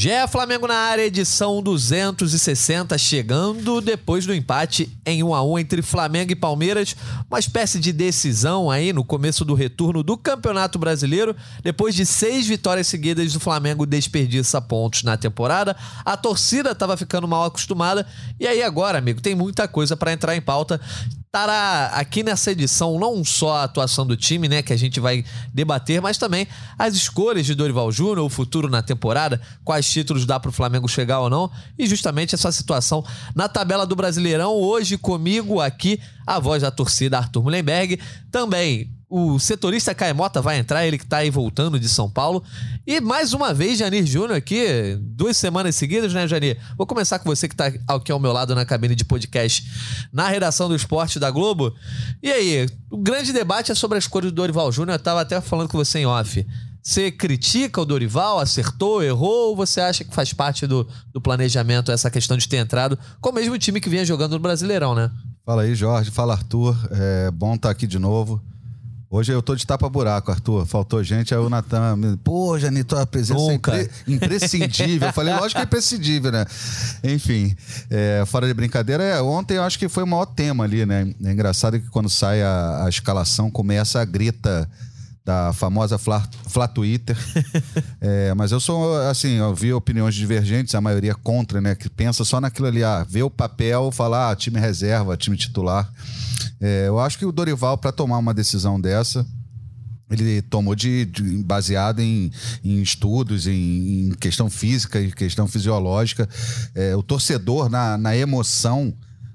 Gé Flamengo na área, edição 260, chegando depois do empate em 1 a 1 entre Flamengo e Palmeiras, uma espécie de decisão aí no começo do retorno do Campeonato Brasileiro. Depois de seis vitórias seguidas, o Flamengo desperdiça pontos na temporada. A torcida estava ficando mal acostumada e aí agora, amigo, tem muita coisa para entrar em pauta estará aqui nessa edição não só a atuação do time, né, que a gente vai debater, mas também as escolhas de Dorival Júnior, o futuro na temporada, quais títulos dá para o Flamengo chegar ou não, e justamente essa situação na tabela do Brasileirão. Hoje comigo aqui a voz da torcida Arthur Mullenberg, também o setorista Caemota vai entrar, ele que está aí voltando de São Paulo. E mais uma vez, Janir Júnior aqui, duas semanas seguidas, né, Janir? Vou começar com você que está aqui ao meu lado na cabine de podcast na redação do esporte da Globo. E aí, o grande debate é sobre as cores do Dorival Júnior. Eu estava até falando com você em off. Você critica o Dorival, acertou, errou, ou você acha que faz parte do, do planejamento essa questão de ter entrado com o mesmo time que vinha jogando no Brasileirão, né? Fala aí, Jorge. Fala, Arthur. É bom estar tá aqui de novo. Hoje eu tô de tapa-buraco, Arthur. Faltou gente, aí o Natan me. Pô, Janito, a presença é impre... imprescindível. Eu falei, lógico que é imprescindível, né? Enfim, é, fora de brincadeira, é, ontem eu acho que foi o maior tema ali, né? É engraçado que quando sai a, a escalação, começa a grita da famosa Fla, Fla Twitter. é, mas eu sou, assim, eu vi opiniões divergentes, a maioria contra, né? Que pensa só naquilo ali, ah, vê o papel, falar ah, time reserva, time titular. É, eu acho que o Dorival, para tomar uma decisão dessa, ele tomou de, de baseado em, em estudos, em, em, questão física e questão fisiológica. É, o torcedor, na, na emoção,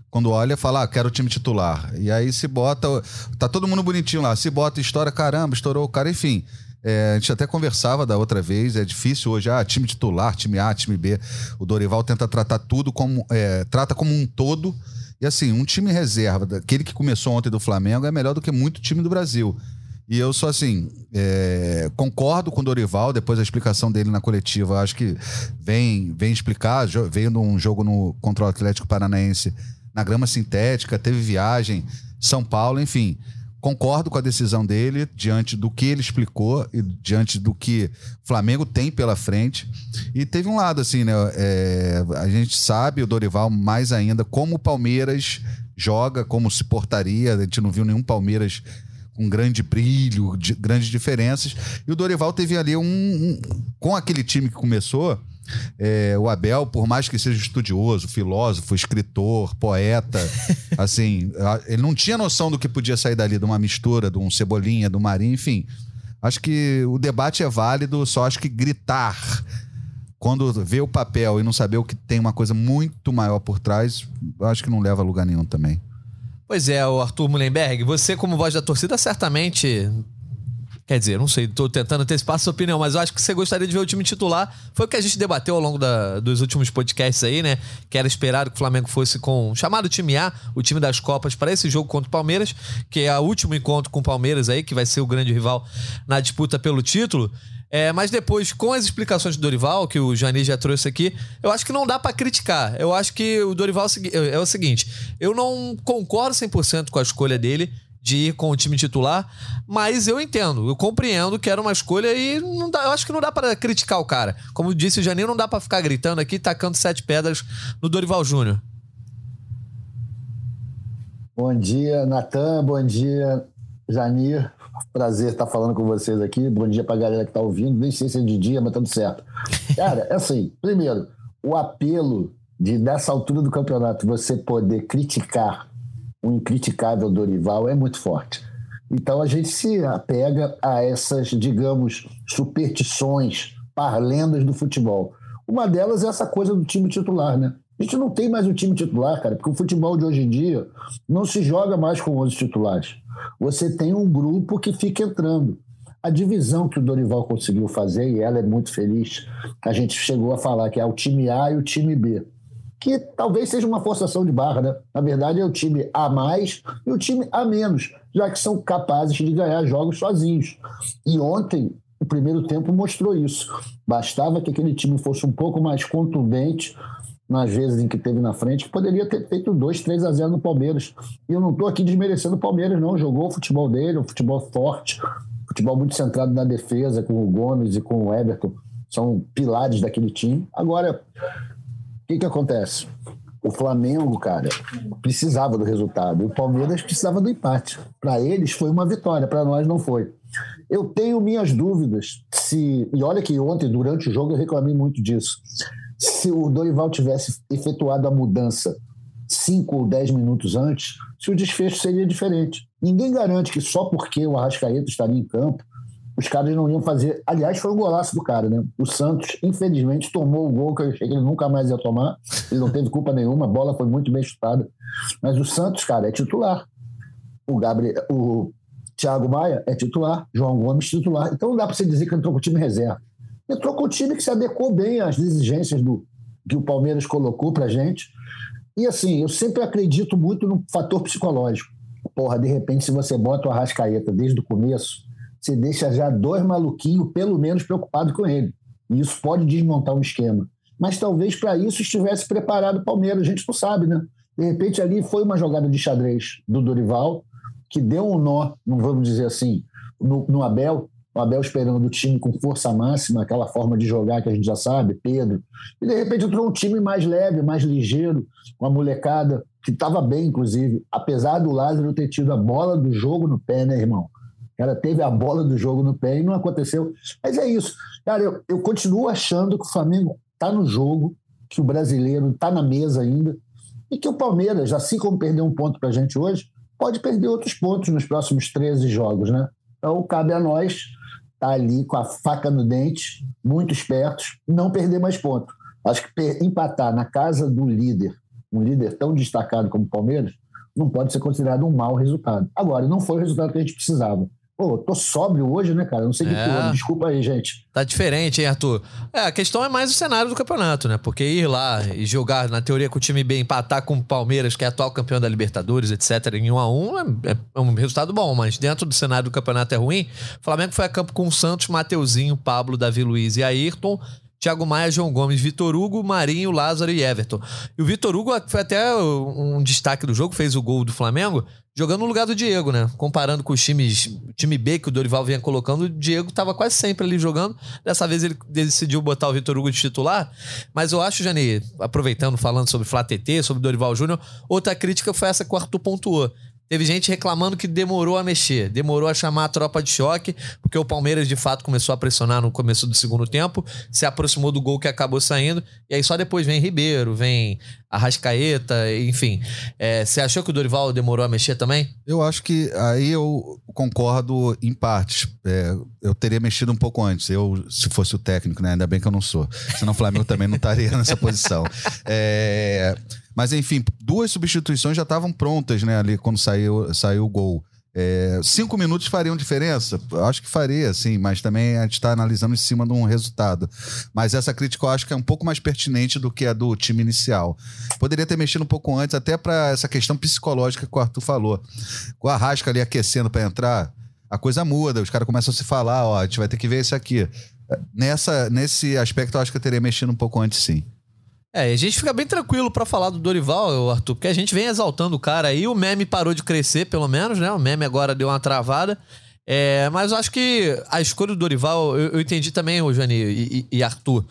quando olha, fala, ah, quero o time titular. E aí se bota. Tá todo mundo bonitinho lá. Se bota história, caramba, estourou o cara, enfim. É, a gente até conversava da outra vez, é difícil hoje, ah, time titular, time A, time B. O Dorival tenta tratar tudo como. É, trata como um todo e assim, um time reserva, daquele que começou ontem do Flamengo, é melhor do que muito time do Brasil. E eu sou assim, é, concordo com o Dorival, depois da explicação dele na coletiva, acho que vem, vem explicar, veio num jogo no, contra o Atlético Paranaense na grama sintética, teve viagem, São Paulo, enfim concordo com a decisão dele diante do que ele explicou e diante do que Flamengo tem pela frente. E teve um lado assim, né? É, a gente sabe, o Dorival mais ainda, como o Palmeiras joga, como se portaria. A gente não viu nenhum Palmeiras com grande brilho, de, grandes diferenças. E o Dorival teve ali um, um com aquele time que começou é, o Abel, por mais que seja estudioso, filósofo, escritor, poeta, assim, ele não tinha noção do que podia sair dali, de uma mistura, de um cebolinha, do marinho, enfim. Acho que o debate é válido, só acho que gritar quando vê o papel e não saber o que tem uma coisa muito maior por trás, acho que não leva a lugar nenhum também. Pois é, o Arthur Mullenberg, você como voz da torcida certamente Quer dizer, não sei, tô tentando antecipar a sua opinião, mas eu acho que você gostaria de ver o time titular. Foi o que a gente debateu ao longo da, dos últimos podcasts aí, né? Que era esperado que o Flamengo fosse com chamado time A, o time das Copas, para esse jogo contra o Palmeiras, que é o último encontro com o Palmeiras aí, que vai ser o grande rival na disputa pelo título. É, mas depois, com as explicações do Dorival, que o Jani já trouxe aqui, eu acho que não dá para criticar. Eu acho que o Dorival é, é o seguinte: eu não concordo 100% com a escolha dele de ir com o time titular, mas eu entendo, eu compreendo que era uma escolha e não dá, eu acho que não dá para criticar o cara. Como disse o Janine, não dá para ficar gritando aqui, tacando sete pedras no Dorival Júnior. Bom dia, Natan, bom dia, Janir. Prazer estar falando com vocês aqui. Bom dia para a galera que está ouvindo. Nem sei se é de dia, mas tudo certo. Cara, é assim, primeiro, o apelo de, dessa altura do campeonato, você poder criticar o incriticável Dorival é muito forte. Então a gente se apega a essas, digamos, superstições, parlendas do futebol. Uma delas é essa coisa do time titular, né? A gente não tem mais o time titular, cara, porque o futebol de hoje em dia não se joga mais com 11 titulares. Você tem um grupo que fica entrando. A divisão que o Dorival conseguiu fazer, e ela é muito feliz, a gente chegou a falar que é o time A e o time B que talvez seja uma forçação de barra, né? Na verdade, é o time A mais e o time A menos, já que são capazes de ganhar jogos sozinhos. E ontem o primeiro tempo mostrou isso. Bastava que aquele time fosse um pouco mais contundente nas vezes em que teve na frente, poderia ter feito 2, 3 a 0 no Palmeiras. E eu não estou aqui desmerecendo o Palmeiras, não. Jogou o futebol dele, um futebol forte, futebol muito centrado na defesa, com o Gomes e com o Everton. São pilares daquele time. Agora, o que, que acontece? O Flamengo, cara, precisava do resultado. O Palmeiras precisava do empate. Para eles foi uma vitória, para nós não foi. Eu tenho minhas dúvidas se. E olha que ontem, durante o jogo, eu reclamei muito disso. Se o Dorival tivesse efetuado a mudança cinco ou dez minutos antes, se o desfecho seria diferente. Ninguém garante que só porque o Arrascaeta estaria em campo, os caras não iam fazer. Aliás, foi um golaço do cara, né? O Santos, infelizmente, tomou o gol que eu achei que ele nunca mais ia tomar. Ele não teve culpa nenhuma, a bola foi muito bem chutada. Mas o Santos, cara, é titular. O Gabriel, o Thiago Maia é titular, João Gomes titular. Então não dá para você dizer que entrou com o time reserva. Entrou com o time que se adequou bem às exigências do que o Palmeiras colocou pra gente. E assim, eu sempre acredito muito no fator psicológico. Porra, de repente, se você bota o Arrascaeta desde o começo, você deixa já dois maluquinhos, pelo menos, preocupados com ele. E isso pode desmontar um esquema. Mas talvez para isso estivesse preparado o Palmeiras, a gente não sabe, né? De repente ali foi uma jogada de xadrez do Dorival, que deu um nó, não vamos dizer assim, no, no Abel, o Abel esperando o time com força máxima, aquela forma de jogar que a gente já sabe, Pedro. E de repente entrou um time mais leve, mais ligeiro, uma molecada que estava bem, inclusive, apesar do Lázaro ter tido a bola do jogo no pé, né, irmão? Cara, teve a bola do jogo no pé e não aconteceu. Mas é isso. Cara, eu, eu continuo achando que o Flamengo está no jogo, que o brasileiro está na mesa ainda, e que o Palmeiras, assim como perdeu um ponto para a gente hoje, pode perder outros pontos nos próximos 13 jogos, né? Então cabe a nós tá ali com a faca no dente, muito espertos, não perder mais pontos. Acho que empatar na casa do líder, um líder tão destacado como o Palmeiras, não pode ser considerado um mau resultado. Agora, não foi o resultado que a gente precisava. Pô, tô sóbrio hoje, né, cara? Não sei o é. que foi. Desculpa aí, gente. Tá diferente, hein, Arthur? É, a questão é mais o cenário do campeonato, né? Porque ir lá e jogar, na teoria, com o time bem, empatar com o Palmeiras, que é atual campeão da Libertadores, etc., em 1 a 1 é, é um resultado bom, mas dentro do cenário do campeonato é ruim. O Flamengo foi a campo com o Santos, Mateuzinho, Pablo, Davi Luiz e Ayrton. Thiago Maia, João Gomes, Vitor Hugo, Marinho, Lázaro e Everton. E o Vitor Hugo foi até um destaque do jogo, fez o gol do Flamengo, jogando no lugar do Diego, né? Comparando com os times, time B que o Dorival vinha colocando, o Diego estava quase sempre ali jogando. Dessa vez ele decidiu botar o Vitor Hugo de titular. Mas eu acho, Jani, aproveitando, falando sobre Flá TT, sobre Dorival Júnior, outra crítica foi essa que o Arthur pontuou. Teve gente reclamando que demorou a mexer, demorou a chamar a tropa de choque, porque o Palmeiras de fato começou a pressionar no começo do segundo tempo, se aproximou do gol que acabou saindo, e aí só depois vem Ribeiro, vem Arrascaeta, enfim. É, você achou que o Dorival demorou a mexer também? Eu acho que aí eu concordo em partes. É, eu teria mexido um pouco antes, eu, se fosse o técnico, né? Ainda bem que eu não sou. Senão o Flamengo também não estaria nessa posição. É. Mas enfim, duas substituições já estavam prontas, né, ali quando saiu, saiu o gol. É, cinco minutos fariam diferença? Acho que faria, sim, mas também a gente está analisando em cima de um resultado. Mas essa crítica eu acho que é um pouco mais pertinente do que a do time inicial. Poderia ter mexido um pouco antes, até para essa questão psicológica que o Arthur falou. Com a Rasca ali aquecendo para entrar, a coisa muda, os caras começam a se falar: ó, a gente vai ter que ver isso aqui. Nessa, nesse aspecto, eu acho que eu teria mexido um pouco antes, sim. É, a gente fica bem tranquilo para falar do Dorival, Arthur, porque a gente vem exaltando o cara aí, o meme parou de crescer, pelo menos, né? O meme agora deu uma travada. É, mas eu acho que a escolha do Dorival, eu, eu entendi também, o Jani e, e, Arthur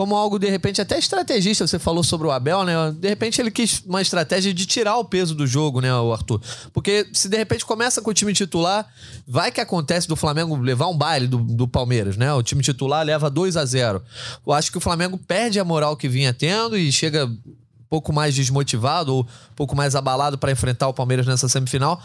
como algo, de repente, até estrategista. Você falou sobre o Abel, né? De repente ele quis uma estratégia de tirar o peso do jogo, né, o Arthur? Porque se de repente começa com o time titular, vai que acontece do Flamengo levar um baile do, do Palmeiras, né? O time titular leva 2 a 0 Eu acho que o Flamengo perde a moral que vinha tendo e chega um pouco mais desmotivado ou um pouco mais abalado para enfrentar o Palmeiras nessa semifinal.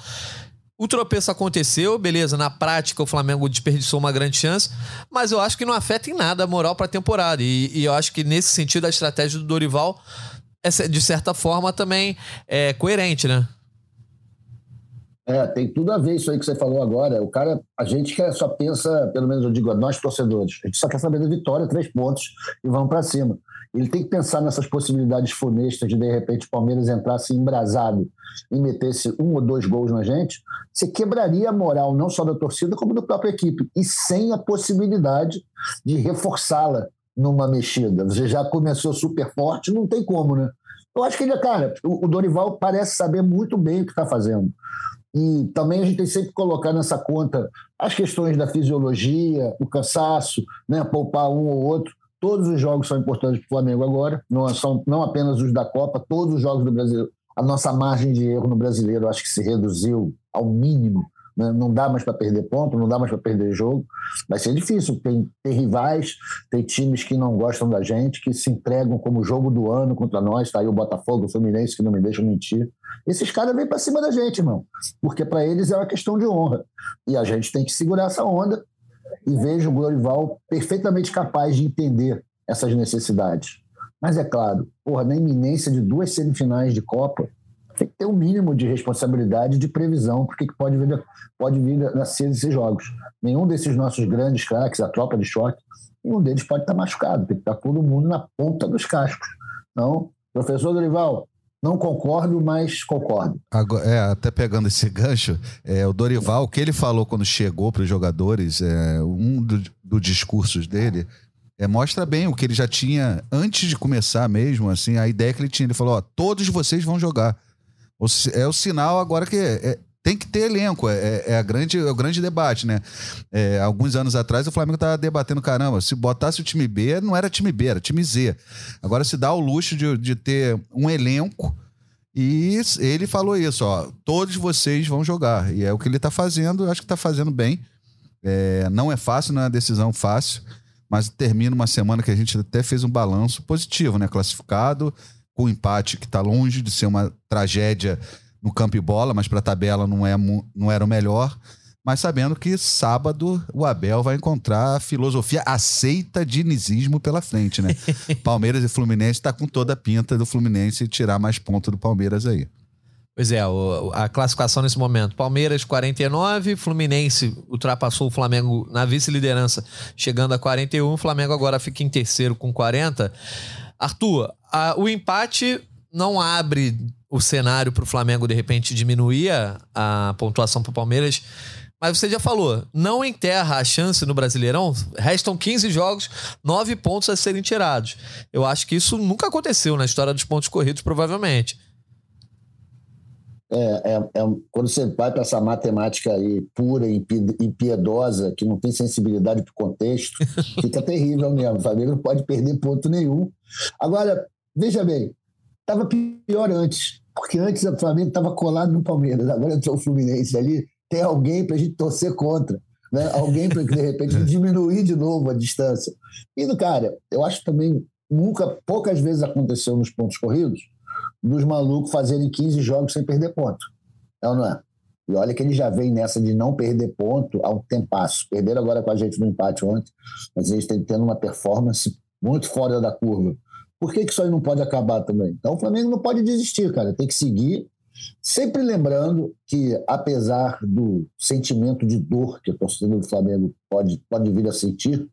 O tropeço aconteceu, beleza. Na prática, o Flamengo desperdiçou uma grande chance, mas eu acho que não afeta em nada a moral para a temporada. E, e, eu acho que nesse sentido a estratégia do Dorival é, de certa forma, também é coerente, né? É, tem tudo a ver isso aí que você falou agora. O cara, a gente quer, só pensa, pelo menos eu digo, nós torcedores, a gente só quer saber da vitória, três pontos e vamos para cima. Ele tem que pensar nessas possibilidades funestas de, de repente, o Palmeiras entrasse embrasado e metesse um ou dois gols na gente. Você quebraria a moral não só da torcida, como da própria equipe. E sem a possibilidade de reforçá-la numa mexida. Você já começou super forte, não tem como, né? Eu acho que ele, cara, o Dorival parece saber muito bem o que está fazendo. E também a gente tem sempre que colocar nessa conta as questões da fisiologia, o cansaço, né, poupar um ou outro. Todos os jogos são importantes para o Flamengo agora, não são não apenas os da Copa, todos os jogos do Brasil. A nossa margem de erro no brasileiro acho que se reduziu ao mínimo né? Não dá mais para perder ponto, não dá mais para perder jogo. Vai ser difícil. Tem, tem rivais, tem times que não gostam da gente, que se entregam como jogo do ano contra nós. Tá aí o Botafogo, o Fluminense, que não me deixam mentir. Esses caras vêm para cima da gente, irmão. Porque para eles é uma questão de honra. E a gente tem que segurar essa onda. E vejo o Glorival perfeitamente capaz de entender essas necessidades. Mas é claro, porra, na iminência de duas semifinais de Copa, tem que ter um mínimo de responsabilidade de previsão, porque pode vir, pode vir a ser desses jogos. Nenhum desses nossos grandes craques, a tropa de choque, nenhum deles pode estar machucado, tem que estar todo mundo na ponta dos cascos. Então, professor Dorival, não concordo, mas concordo. Agora, é, até pegando esse gancho, é, o Dorival, o que ele falou quando chegou para os jogadores, é, um dos do discursos dele, é, mostra bem o que ele já tinha antes de começar mesmo, assim, a ideia que ele tinha. Ele falou: ó, todos vocês vão jogar. É o sinal agora que é, tem que ter elenco, é, é, a grande, é o grande debate, né? É, alguns anos atrás o Flamengo estava debatendo, caramba, se botasse o time B, não era time B, era time Z. Agora se dá o luxo de, de ter um elenco e ele falou isso, ó, todos vocês vão jogar. E é o que ele está fazendo, acho que está fazendo bem. É, não é fácil, não é uma decisão fácil, mas termina uma semana que a gente até fez um balanço positivo, né? Classificado, com o empate que está longe de ser uma tragédia no campo e bola, mas para a tabela não, é, não era o melhor. Mas sabendo que sábado o Abel vai encontrar a filosofia aceita de dinizismo pela frente, né? Palmeiras e Fluminense está com toda a pinta do Fluminense tirar mais pontos do Palmeiras aí. Pois é, o, a classificação nesse momento: Palmeiras 49, Fluminense ultrapassou o Flamengo na vice-liderança, chegando a 41. O Flamengo agora fica em terceiro com 40. Arthur, a, o empate não abre o cenário para o Flamengo de repente diminuir a, pontuação para o Palmeiras. Mas você já falou, não enterra a chance no Brasileirão. Restam 15 jogos, 9 pontos a serem tirados. Eu acho que isso nunca aconteceu na história dos pontos corridos, provavelmente. É, é, é, quando você vai para essa matemática aí pura e impiedosa, que não tem sensibilidade para o contexto, fica terrível mesmo. O Flamengo não pode perder ponto nenhum. Agora, veja bem, estava pior antes, porque antes o Flamengo estava colado no Palmeiras, agora entrou o Fluminense ali, tem alguém para a gente torcer contra. Né? Alguém para de repente diminuir de novo a distância. E, cara, eu acho também nunca, poucas vezes aconteceu nos pontos corridos, dos malucos fazerem 15 jogos sem perder ponto. É ou não é? E olha que ele já vem nessa de não perder ponto há um tempasso. Perderam agora com a gente no empate ontem, mas eles estão tendo uma performance muito fora da curva. Por que, que isso aí não pode acabar também? Então o Flamengo não pode desistir, cara. Tem que seguir, sempre lembrando que, apesar do sentimento de dor que o torcedor do Flamengo pode, pode vir a sentir,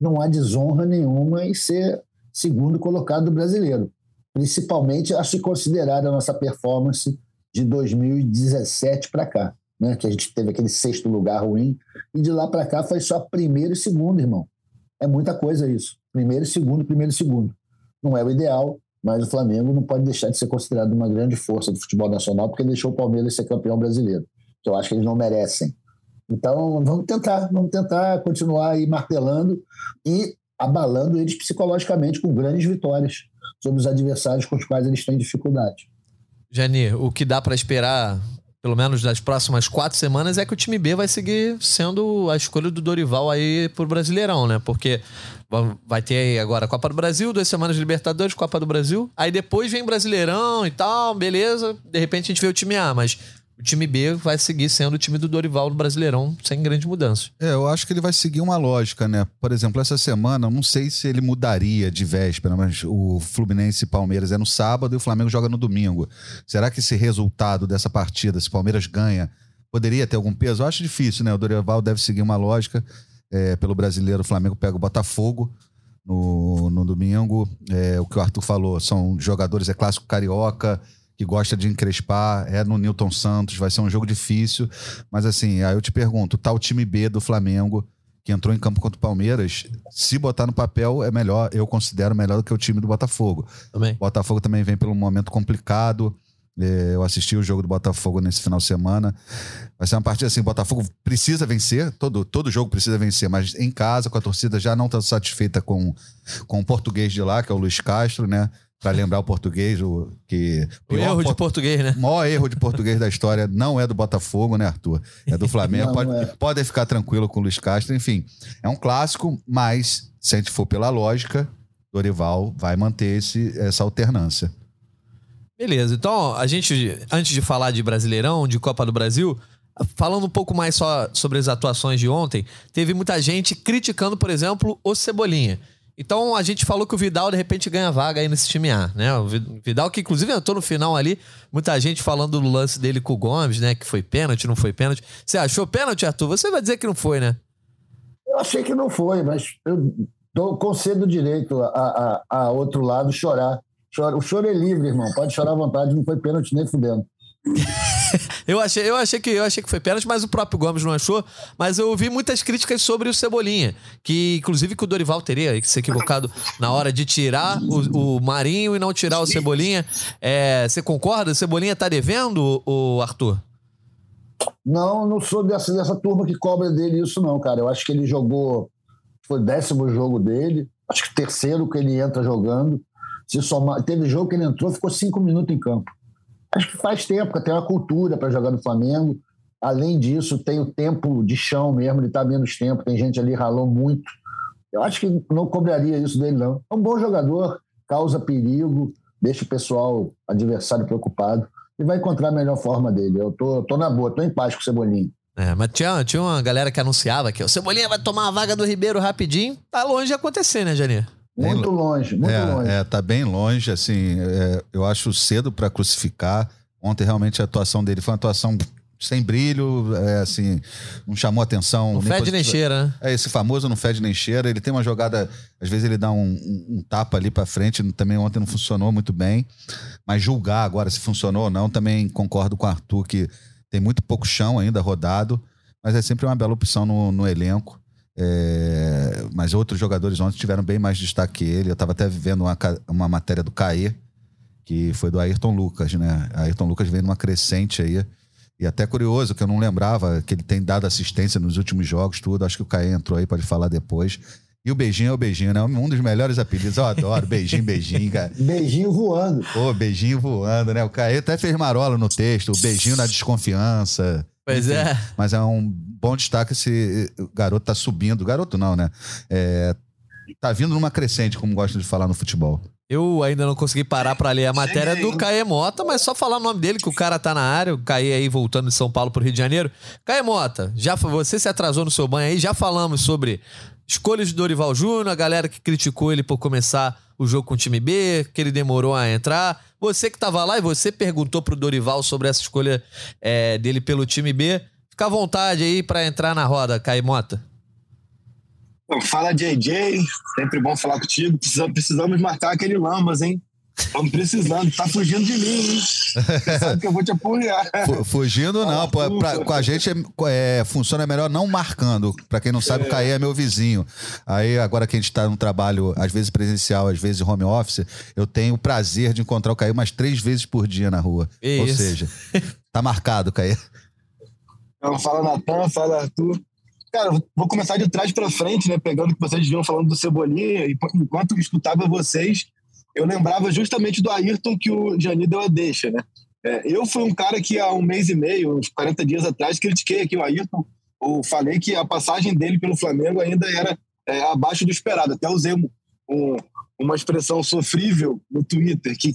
não há desonra nenhuma em ser segundo colocado do brasileiro principalmente a se considerar a nossa performance de 2017 para cá, né? que a gente teve aquele sexto lugar ruim, e de lá para cá foi só primeiro e segundo, irmão. É muita coisa isso. Primeiro e segundo, primeiro e segundo. Não é o ideal, mas o Flamengo não pode deixar de ser considerado uma grande força do futebol nacional porque deixou o Palmeiras ser campeão brasileiro, que eu acho que eles não merecem. Então, vamos tentar, vamos tentar continuar aí martelando e abalando eles psicologicamente com grandes vitórias sobre os adversários com os quais eles têm dificuldade. Jani, o que dá para esperar, pelo menos nas próximas quatro semanas, é que o time B vai seguir sendo a escolha do Dorival aí pro Brasileirão, né? Porque vai ter agora a Copa do Brasil, duas semanas de Libertadores, Copa do Brasil. Aí depois vem Brasileirão e tal, beleza. De repente a gente vê o time A, mas o time B vai seguir sendo o time do Dorival do Brasileirão, sem grandes mudanças. É, eu acho que ele vai seguir uma lógica, né? Por exemplo, essa semana, não sei se ele mudaria de véspera, mas o Fluminense e Palmeiras é no sábado e o Flamengo joga no domingo. Será que esse resultado dessa partida, se o Palmeiras ganha, poderia ter algum peso? Eu acho difícil, né? O Dorival deve seguir uma lógica. É, pelo brasileiro, o Flamengo pega o Botafogo no, no domingo. É, o que o Arthur falou, são jogadores, é clássico carioca, que gosta de encrespar, é no Newton Santos, vai ser um jogo difícil. Mas assim, aí eu te pergunto, tá o time B do Flamengo, que entrou em campo contra o Palmeiras, se botar no papel é melhor, eu considero melhor do que o time do Botafogo. Também. Botafogo também vem pelo momento complicado. É, eu assisti o jogo do Botafogo nesse final de semana. Vai ser uma partida assim: Botafogo precisa vencer, todo, todo jogo precisa vencer, mas em casa, com a torcida já não está satisfeita com, com o português de lá, que é o Luiz Castro, né? Para lembrar o português, o que. O erro de português, né? O maior erro de português da história não é do Botafogo, né, Arthur? É do Flamengo. não, pode, é. pode ficar tranquilo com o Luiz Castro. Enfim, é um clássico, mas se a gente for pela lógica, Dorival vai manter esse, essa alternância. Beleza, então a gente, antes de falar de Brasileirão, de Copa do Brasil, falando um pouco mais só sobre as atuações de ontem, teve muita gente criticando, por exemplo, o Cebolinha. Então a gente falou que o Vidal de repente ganha vaga aí nesse time A, né? O Vidal que inclusive entrou no final ali, muita gente falando do lance dele com o Gomes, né? Que foi pênalti, não foi pênalti. Você achou pênalti, Arthur? Você vai dizer que não foi, né? Eu achei que não foi, mas eu dou, concedo direito a, a, a outro lado chorar Chora, o choro é livre, irmão. Pode chorar à vontade, não foi pênalti nem fudendo. Eu, achei, eu, achei que, eu achei que foi pênalti, mas o próprio Gomes não achou. Mas eu ouvi muitas críticas sobre o Cebolinha. Que, inclusive, que o Dorival teria se equivocado na hora de tirar o, o Marinho e não tirar o Cebolinha. É, você concorda? O Cebolinha tá devendo, o Arthur? Não, não sou dessa, dessa turma que cobra dele isso, não, cara. Eu acho que ele jogou. Foi o décimo jogo dele. Acho que terceiro que ele entra jogando. Se somar, teve jogo que ele entrou, ficou cinco minutos em campo. Acho que faz tempo, porque tem uma cultura para jogar no Flamengo. Além disso, tem o tempo de chão mesmo, ele está menos tempo, tem gente ali ralou muito. Eu acho que não cobraria isso dele, não. É um bom jogador, causa perigo, deixa o pessoal adversário preocupado e vai encontrar a melhor forma dele. Eu tô, tô na boa, tô em paz com o Cebolinha. É, mas tinha, tinha uma galera que anunciava que o Cebolinha vai tomar a vaga do Ribeiro rapidinho. Tá longe de acontecer, né, Janir? Muito longe, muito é, longe. É, tá bem longe, assim, é, eu acho cedo para crucificar. Ontem realmente a atuação dele foi uma atuação sem brilho, é, assim, não chamou atenção. Não fede nem cheira, né? É, esse famoso não fede nem cheira. Ele tem uma jogada, às vezes ele dá um, um, um, tapa ali para frente, também ontem não funcionou muito bem. Mas julgar agora se funcionou ou não, também concordo com o Arthur que tem muito pouco chão ainda rodado, mas é sempre uma bela opção no, no elenco. É, mas outros jogadores ontem tiveram bem mais destaque que ele. Eu estava até vendo uma, uma matéria do Caê, que foi do Ayrton Lucas, né? Ayrton Lucas vem numa crescente aí. E até curioso, que eu não lembrava que ele tem dado assistência nos últimos jogos, tudo. Acho que o Caê entrou aí, pode falar depois. E o beijinho é o beijinho, né? Um dos melhores apelidos. Eu adoro. Beijinho, beijinho, cara. beijinho voando. Pô, beijinho voando, né? O Caê até fez marola no texto. O beijinho na desconfiança. Pois Enfim, é. Mas é um bom destaque esse garoto tá subindo. Garoto não, né? É, tá vindo numa crescente, como gosta de falar no futebol. Eu ainda não consegui parar para ler a matéria do Caê Mota, mas só falar o nome dele, que o cara tá na área, o Caê aí voltando de São Paulo pro Rio de Janeiro. Caê Mota, já, você se atrasou no seu banho aí, já falamos sobre escolhas de Dorival Júnior, a galera que criticou ele por começar o jogo com o time B, que ele demorou a entrar. Você que estava lá e você perguntou pro Dorival sobre essa escolha é, dele pelo time B. Fica à vontade aí para entrar na roda, Caimota. Fala, JJ. Sempre bom falar contigo. Precisamos, precisamos marcar aquele Lamas, hein? Estamos precisando, tá fugindo de mim, hein? sabe que eu vou te apoiar. Fugindo não, pô, pra, com a gente é, é, funciona melhor não marcando. Para quem não sabe, é. o Caê é meu vizinho. Aí agora que a gente tá no trabalho, às vezes presencial, às vezes home office, eu tenho o prazer de encontrar o Caê umas três vezes por dia na rua. Isso. Ou seja, tá marcado, Caê. Então, fala Natan, fala Arthur. Cara, vou começar de trás para frente, né? Pegando o que vocês vinham falando do Cebolinha, e enquanto eu escutava vocês, eu lembrava justamente do Ayrton que o Jani deu a deixa, né? É, eu fui um cara que há um mês e meio, uns 40 dias atrás, critiquei aqui o Ayrton, ou falei que a passagem dele pelo Flamengo ainda era é, abaixo do esperado. Até usei um, um, uma expressão sofrível no Twitter, que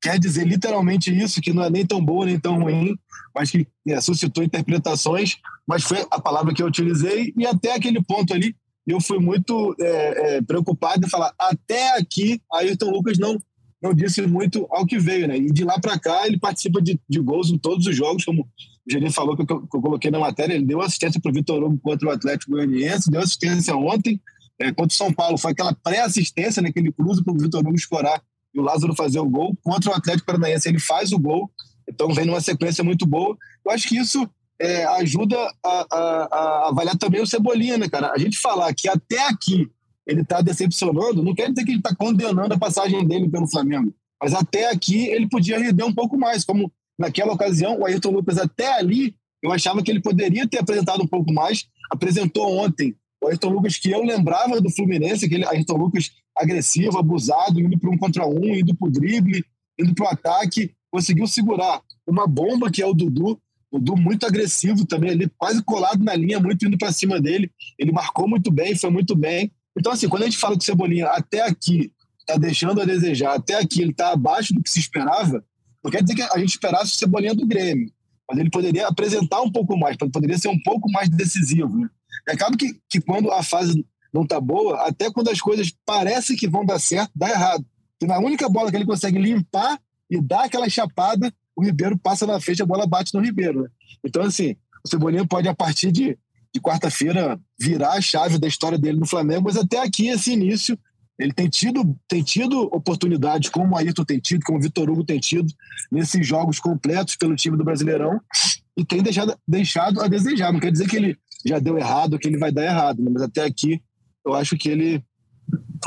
quer dizer literalmente isso, que não é nem tão boa nem tão ruim, mas que é, suscitou interpretações, mas foi a palavra que eu utilizei, e até aquele ponto ali eu fui muito é, é, preocupado em falar até aqui Ayrton Lucas não não disse muito ao que veio, né? E de lá para cá ele participa de, de gols em todos os jogos, como o Geni falou que eu, que eu, coloquei na matéria, ele deu assistência para o Vitor Hugo contra o Atlético Goianiense, deu assistência ontem é, contra o São Paulo. Foi aquela pré-assistência, né, que ele cruza para o Vitor Hugo escorar e o Lázaro fazer o gol. Contra o Atlético Paranaense, ele faz o gol. Então vem numa sequência muito boa. Eu acho que isso é, ajuda a, a, a, avaliar também o Cebolinha, né, cara? A gente falar que até aqui ele está decepcionando, não quer dizer que ele está condenando a passagem dele pelo Flamengo. Mas até aqui ele podia render um pouco mais. Como naquela ocasião, o Ayrton Lucas até ali, eu achava que ele poderia ter apresentado um pouco mais. Apresentou ontem o Ayrton Lucas que eu lembrava do Fluminense, aquele Ayrton Lucas agressivo, abusado, indo para um contra um, indo para o drible, indo para o ataque. Conseguiu segurar uma bomba que é o Dudu. O Dudu muito agressivo também, ali quase colado na linha, muito indo para cima dele. Ele marcou muito bem, foi muito bem. Então, assim, quando a gente fala que o Cebolinha até aqui está deixando a desejar, até aqui ele está abaixo do que se esperava, não quer dizer que a gente esperasse o Cebolinha do Grêmio, mas ele poderia apresentar um pouco mais, poderia ser um pouco mais decisivo. Né? E acaba que, que quando a fase não está boa, até quando as coisas parecem que vão dar certo, dá errado. E na única bola que ele consegue limpar e dar aquela chapada, o Ribeiro passa na frente, a bola bate no Ribeiro. Né? Então, assim, o Cebolinha pode, a partir de de quarta-feira virar a chave da história dele no Flamengo, mas até aqui, esse início, ele tem tido, tem tido oportunidades, como o Ayrton tem tido, como o Vitor Hugo tem tido, nesses jogos completos pelo time do Brasileirão, e tem deixado, deixado a desejar. Não quer dizer que ele já deu errado, que ele vai dar errado, né? mas até aqui eu acho que ele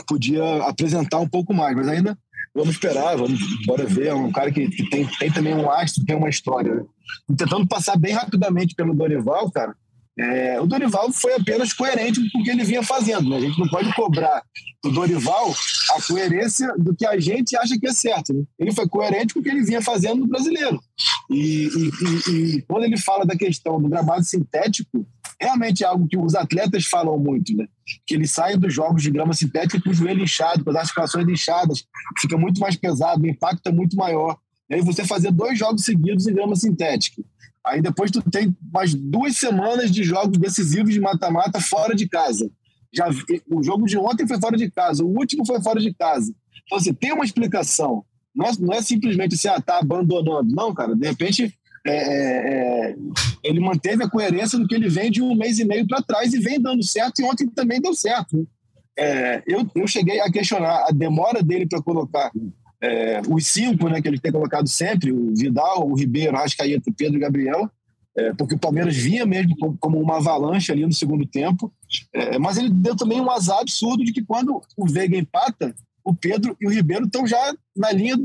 podia apresentar um pouco mais, mas ainda vamos esperar, vamos bora ver. É um cara que, que tem, tem também um astro, tem uma história. Né? Tentando passar bem rapidamente pelo Dorival, cara, é, o Dorival foi apenas coerente com o que ele vinha fazendo. Né? A gente não pode cobrar do Dorival a coerência do que a gente acha que é certo. Né? Ele foi coerente com o que ele vinha fazendo no brasileiro. E, e, e, e, quando ele fala da questão do gramado sintético, realmente é algo que os atletas falam muito, né? Que eles saem dos jogos de grama sintética com o joelho inchado, com as articulações inchadas, fica muito mais pesado, o impacto é muito maior. E aí você fazer dois jogos seguidos em grama sintética Aí depois tu tem mais duas semanas de jogos decisivos de mata-mata fora de casa. Já o jogo de ontem foi fora de casa, o último foi fora de casa. Então, assim, tem uma explicação. Não é, não é simplesmente assim, ah, tá abandonando. Não, cara, de repente é, é, é ele manteve a coerência do que ele vem de um mês e meio para trás e vem dando certo, e ontem também deu certo. É, eu, eu cheguei a questionar a demora dele para colocar é, os cinco né, que ele tem colocado sempre, o Vidal, o Ribeiro, o Pedro e Gabriel, é, porque o Palmeiras vinha mesmo como uma avalanche ali no segundo tempo, mas ele deu também um azar absurdo de que quando o Veiga empata, o Pedro e o Ribeiro estão já na linha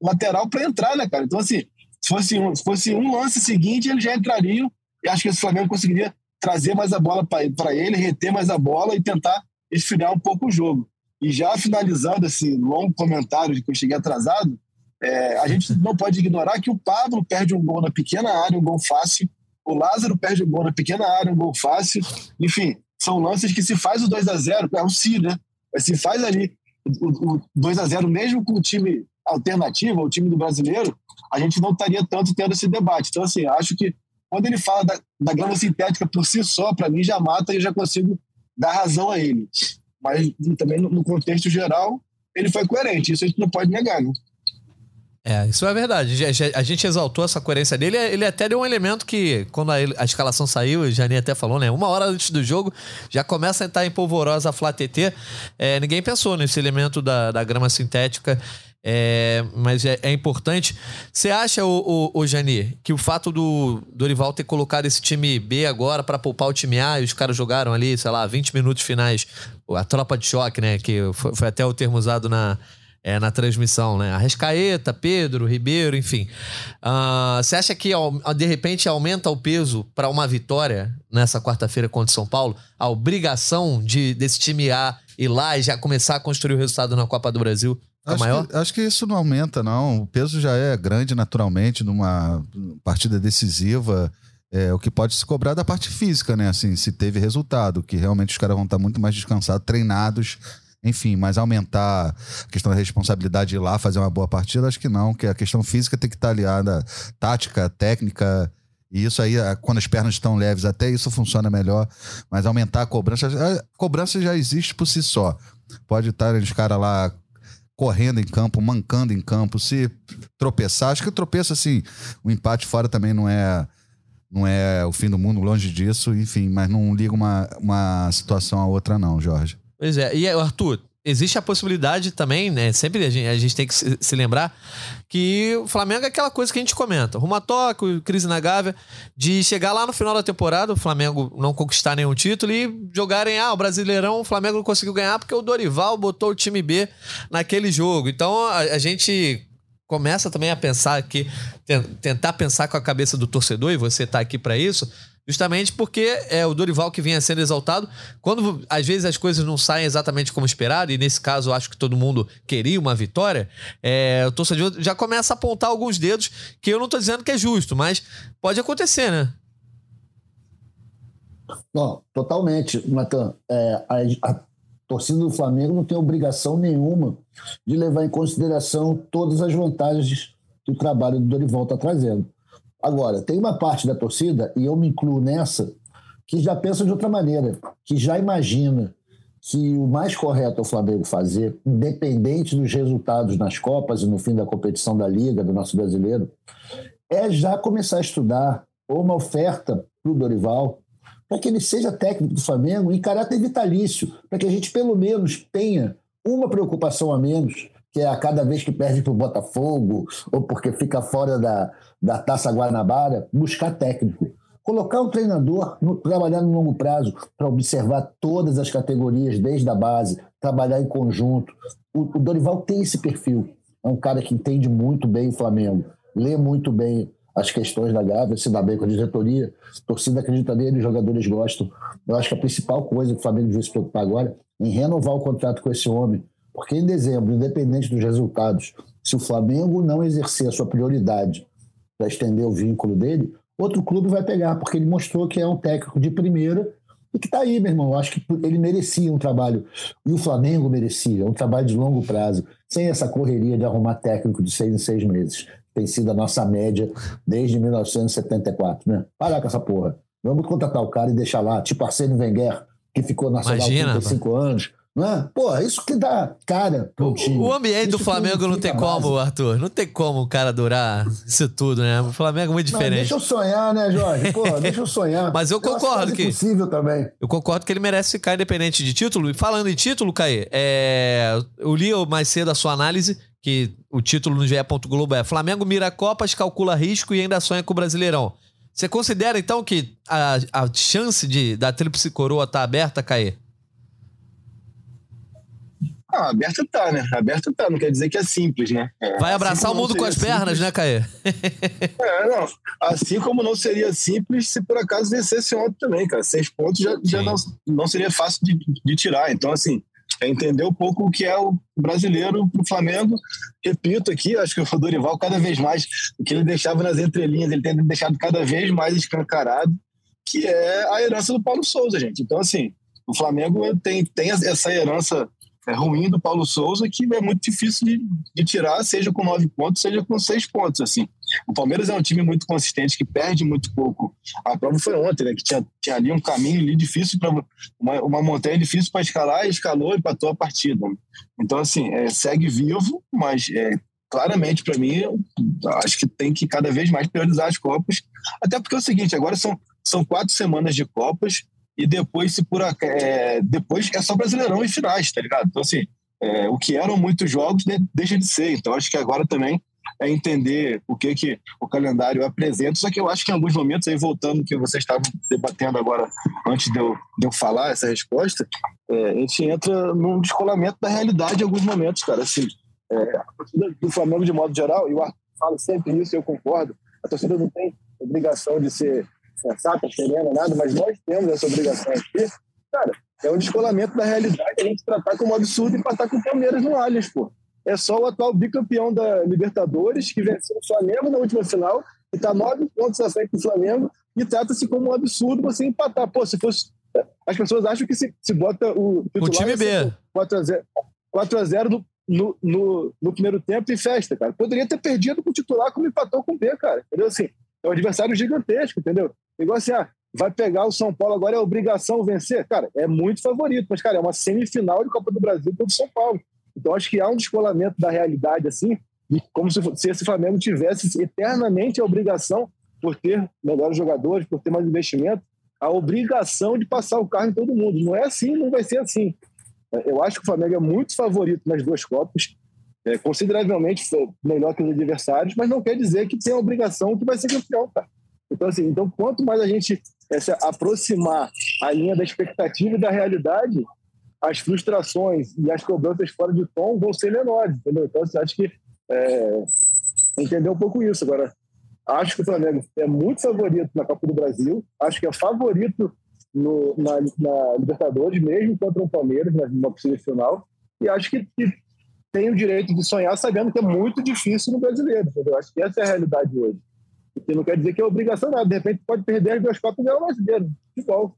lateral para entrar, né, cara? Então, assim, se fosse, um, se fosse um lance seguinte, eles já entrariam e acho que esse Flamengo conseguiria trazer mais a bola para ele, reter mais a bola e tentar esfriar um pouco o jogo. E já finalizando esse longo comentário de que eu cheguei atrasado, é, a gente não pode ignorar que o Pablo perde um gol na pequena área, um gol fácil. O Lázaro perde um gol na pequena área, um gol fácil. Enfim, são lances que se faz o 2 a 0 é o si, né? Mas se faz ali o, o 2 a 0 mesmo com o time alternativo, o time do brasileiro, a gente não estaria tanto tendo esse debate. Então, assim, acho que quando ele fala da, da grama sintética por si só, para mim já mata e eu já consigo dar razão a ele mas também no contexto geral ele foi coerente, isso a gente não pode negar, né? É, isso é verdade. A gente exaltou essa coerência dele. Ele até deu um elemento que, quando a, escalação saiu, o Jani até falou, né? Uma hora antes do jogo, já começa a entrar em polvorosa a Flá TT. É, ninguém pensou nesse elemento da, da grama sintética. É, mas é, é, importante. Você acha, o, o, Jani, que o fato do Dorival ter colocado esse time B agora para poupar o time A e os caras jogaram ali, sei lá, 20 minutos finais, a tropa de choque, né? Que foi, foi até o termo usado na, é, na transmissão, né? Arrascaeta, Pedro, Ribeiro, enfim. Uh, você acha que de repente aumenta o peso para uma vitória nessa quarta-feira contra o São Paulo? A obrigação de, desse time A ir lá e já começar a construir o resultado na Copa do Brasil acho maior? Que, acho que isso não aumenta, não. O peso já é grande naturalmente numa partida decisiva. É, o que pode se cobrar da parte física, né? Assim, se teve resultado, que realmente os caras vão estar muito mais descansados, treinados, enfim, mas aumentar a questão da responsabilidade de ir lá fazer uma boa partida, acho que não, que a questão física tem que estar aliada tática, técnica, e isso aí, quando as pernas estão leves, até isso funciona melhor, mas aumentar a cobrança, a cobrança já existe por si só. Pode estar os caras lá correndo em campo, mancando em campo, se tropeçar. Acho que tropeço, assim, o empate fora também não é não é o fim do mundo, longe disso, enfim, mas não liga uma, uma situação a outra, não, Jorge. Pois é. E Arthur, existe a possibilidade também, né? Sempre a gente, a gente tem que se, se, lembrar que o Flamengo é aquela coisa que a gente comenta. Rumo a Tóquio, crise na Gávea, de chegar lá no final da temporada, o Flamengo não conquistar nenhum título e jogarem, ah, o Brasileirão, o Flamengo não conseguiu ganhar porque o Dorival botou o time B naquele jogo. Então a, a gente começa também a pensar que tentar pensar com a cabeça do torcedor e você está aqui para isso Justamente porque é o Dorival que vinha sendo exaltado. Quando às vezes as coisas não saem exatamente como esperado, e nesse caso acho que todo mundo queria uma vitória, é, o torcedor já começa a apontar alguns dedos, que eu não estou dizendo que é justo, mas pode acontecer, né? Não, totalmente, Natan. É, a, a torcida do Flamengo não tem obrigação nenhuma de levar em consideração todas as vantagens que o trabalho do Dorival está trazendo. Agora, tem uma parte da torcida, e eu me incluo nessa, que já pensa de outra maneira, que já imagina que o mais correto é o Flamengo fazer, independente dos resultados nas Copas e no fim da competição da Liga, do nosso brasileiro, é já começar a estudar uma oferta para o Dorival, para que ele seja técnico do Flamengo em caráter vitalício, para que a gente pelo menos tenha uma preocupação a menos que é a cada vez que perde para o Botafogo ou porque fica fora da, da Taça Guanabara, buscar técnico. Colocar um treinador, no, trabalhar no longo prazo, para observar todas as categorias, desde a base, trabalhar em conjunto. O, o Dorival tem esse perfil. É um cara que entende muito bem o Flamengo, lê muito bem as questões da Gávea, se dá bem com a diretoria, a torcida acredita nele, os jogadores gostam. Eu acho que a principal coisa que o Flamengo devia se preocupar agora é em renovar o contrato com esse homem, porque em dezembro, independente dos resultados, se o Flamengo não exercer a sua prioridade para estender o vínculo dele, outro clube vai pegar, porque ele mostrou que é um técnico de primeira e que está aí, meu irmão. Eu acho que ele merecia um trabalho, e o Flamengo merecia, um trabalho de longo prazo, sem essa correria de arrumar técnico de seis em seis meses. Tem sido a nossa média desde 1974, né? Parar com essa porra. Vamos contratar o cara e deixar lá, tipo Arsênio Wenger, que ficou nacional Imagina, 35 mano. anos, né? Pô, isso que dá cara pro time. O ambiente isso do Flamengo não tem como, Arthur. Não tem como o cara durar isso tudo, né? O Flamengo é muito diferente. Mas deixa eu sonhar, né, Jorge? Pô, deixa eu sonhar. Mas eu concordo que. possível também. Eu concordo que ele merece ficar independente de título. E falando em título, Caí, é... eu li mais cedo a sua análise, que o título no GE. Globo é Flamengo mira Copas, calcula risco e ainda sonha com o Brasileirão. Você considera, então, que a, a chance de, da Tríplice Coroa estar tá aberta, Caí? Ah, aberto tá, né? Aberto tá, não quer dizer que é simples, né? É, Vai abraçar assim o mundo com as pernas, simples. né, Caê? É, não. Assim como não seria simples se por acaso vencesse ontem também, cara. Seis pontos já, já não, não seria fácil de, de tirar. Então, assim, é entender um pouco o que é o brasileiro pro Flamengo. Repito aqui, acho que o Dorival, cada vez mais, o que ele deixava nas entrelinhas, ele tem deixado cada vez mais escancarado, que é a herança do Paulo Souza, gente. Então, assim, o Flamengo tem, tem essa herança é, ruim do Paulo Souza que é muito difícil de, de, tirar, seja com nove pontos, seja com seis pontos. assim. O Palmeiras é um time muito consistente, que perde muito pouco. A prova foi ontem, né, que tinha, tinha ali um caminho ali difícil para uma, uma montanha difícil para escalar, escalou e empatou a partida. Então, assim, é, segue vivo, mas é, claramente, para mim, acho que tem que cada vez mais priorizar as Copas. Até porque é o seguinte, agora são, são quatro semanas de Copas, e depois, se por é, depois é só Brasileirão e finais, tá ligado? Então, assim, é, o que eram muitos jogos deixa de ser. Então, acho que agora também é entender o que, que o calendário apresenta. Só que eu acho que em alguns momentos, aí voltando que vocês estavam debatendo agora, antes de eu, de eu falar essa resposta, é, a gente entra num descolamento da realidade em alguns momentos, cara. Assim, é, a torcida do Flamengo, de modo geral, e o Arthur fala sempre isso, eu concordo, a torcida não tem obrigação de ser sensata, serena, nada, mas nós temos essa obrigação aqui, cara, é um descolamento da realidade a gente tratar como absurdo e empatar com o Palmeiras no Allianz, pô. É só o atual bicampeão da Libertadores, que venceu o Flamengo na última final, e está nove pontos à frente do Flamengo, e trata-se como um absurdo você empatar. Pô, se fosse. As pessoas acham que se, se bota o. O time B. 4x0 4 no, no, no, primeiro tempo e festa, cara. Poderia ter perdido com o titular como empatou com o B, cara. Entendeu? Assim, é um adversário gigantesco, entendeu? Igual assim, ah, vai pegar o São Paulo agora, é obrigação vencer? Cara, é muito favorito, mas, cara, é uma semifinal de Copa do Brasil contra o São Paulo. Então, acho que há um descolamento da realidade, assim, como se, se esse Flamengo tivesse eternamente a obrigação por ter melhores jogadores, por ter mais investimento, a obrigação de passar o carro em todo mundo. Não é assim, não vai ser assim. Eu acho que o Flamengo é muito favorito nas duas Copas, é, consideravelmente melhor que os adversários, mas não quer dizer que tem a obrigação que vai ser campeão, cara. Então, assim, então quanto mais a gente é, se aproximar a linha da expectativa e da realidade, as frustrações e as cobranças fora de tom vão ser menores, entendeu? Então, assim, acho que é, entender um pouco isso. Agora, acho que o Flamengo é muito favorito na Copa do Brasil, acho que é favorito no, na, na, Libertadores, mesmo contra o Palmeiras, na, possível final, e acho que, que, tem o direito de sonhar sabendo que é muito difícil no brasileiro, entendeu? Acho que essa é a realidade hoje. E não quer dizer que é obrigação nada, de repente pode perder as duas Copas e ganhar o brasileiro, futebol.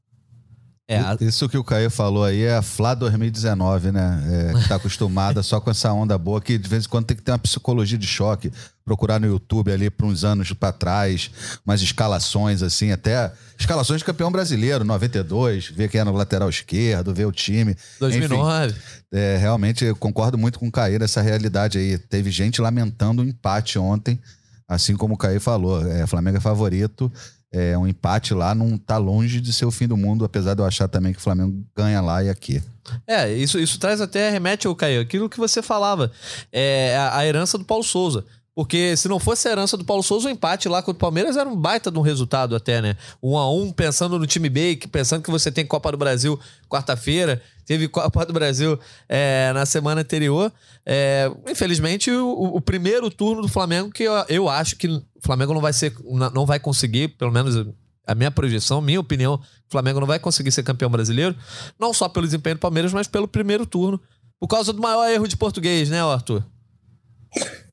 É, isso que o Caio falou aí é a Flá 2019, né? É, que tá acostumada só com essa onda boa, que de vez em quando tem que ter uma psicologia de choque. Procurar no YouTube ali para uns anos para trás, umas escalações assim, até escalações de campeão brasileiro, 92, ver quem era no lateral esquerdo, ver o time. 2009. Enfim, é, realmente eu concordo muito com o Caio nessa realidade aí. Teve gente lamentando o empate ontem, assim como o Caio falou. É, Flamengo é favorito é, um empate lá não tá longe de ser o fim do mundo, apesar de eu achar também que o Flamengo ganha lá e aqui. É, isso, isso traz até, remete ao Caio, aquilo que você falava, é a, a herança do Paulo Souza. Porque se não fosse a herança do Paulo Souza, o empate lá contra o Palmeiras era um baita de um resultado até, né? Um a um, pensando no time B, pensando que você tem Copa do Brasil quarta-feira, teve Copa do Brasil é, na semana anterior. É, infelizmente, o, o, primeiro turno do Flamengo, que eu, eu, acho que o Flamengo não vai ser, não vai conseguir, pelo menos a minha projeção, minha opinião, o Flamengo não vai conseguir ser campeão brasileiro, não só pelo desempenho do Palmeiras, mas pelo primeiro turno, por causa do maior erro de português, né, Arthur?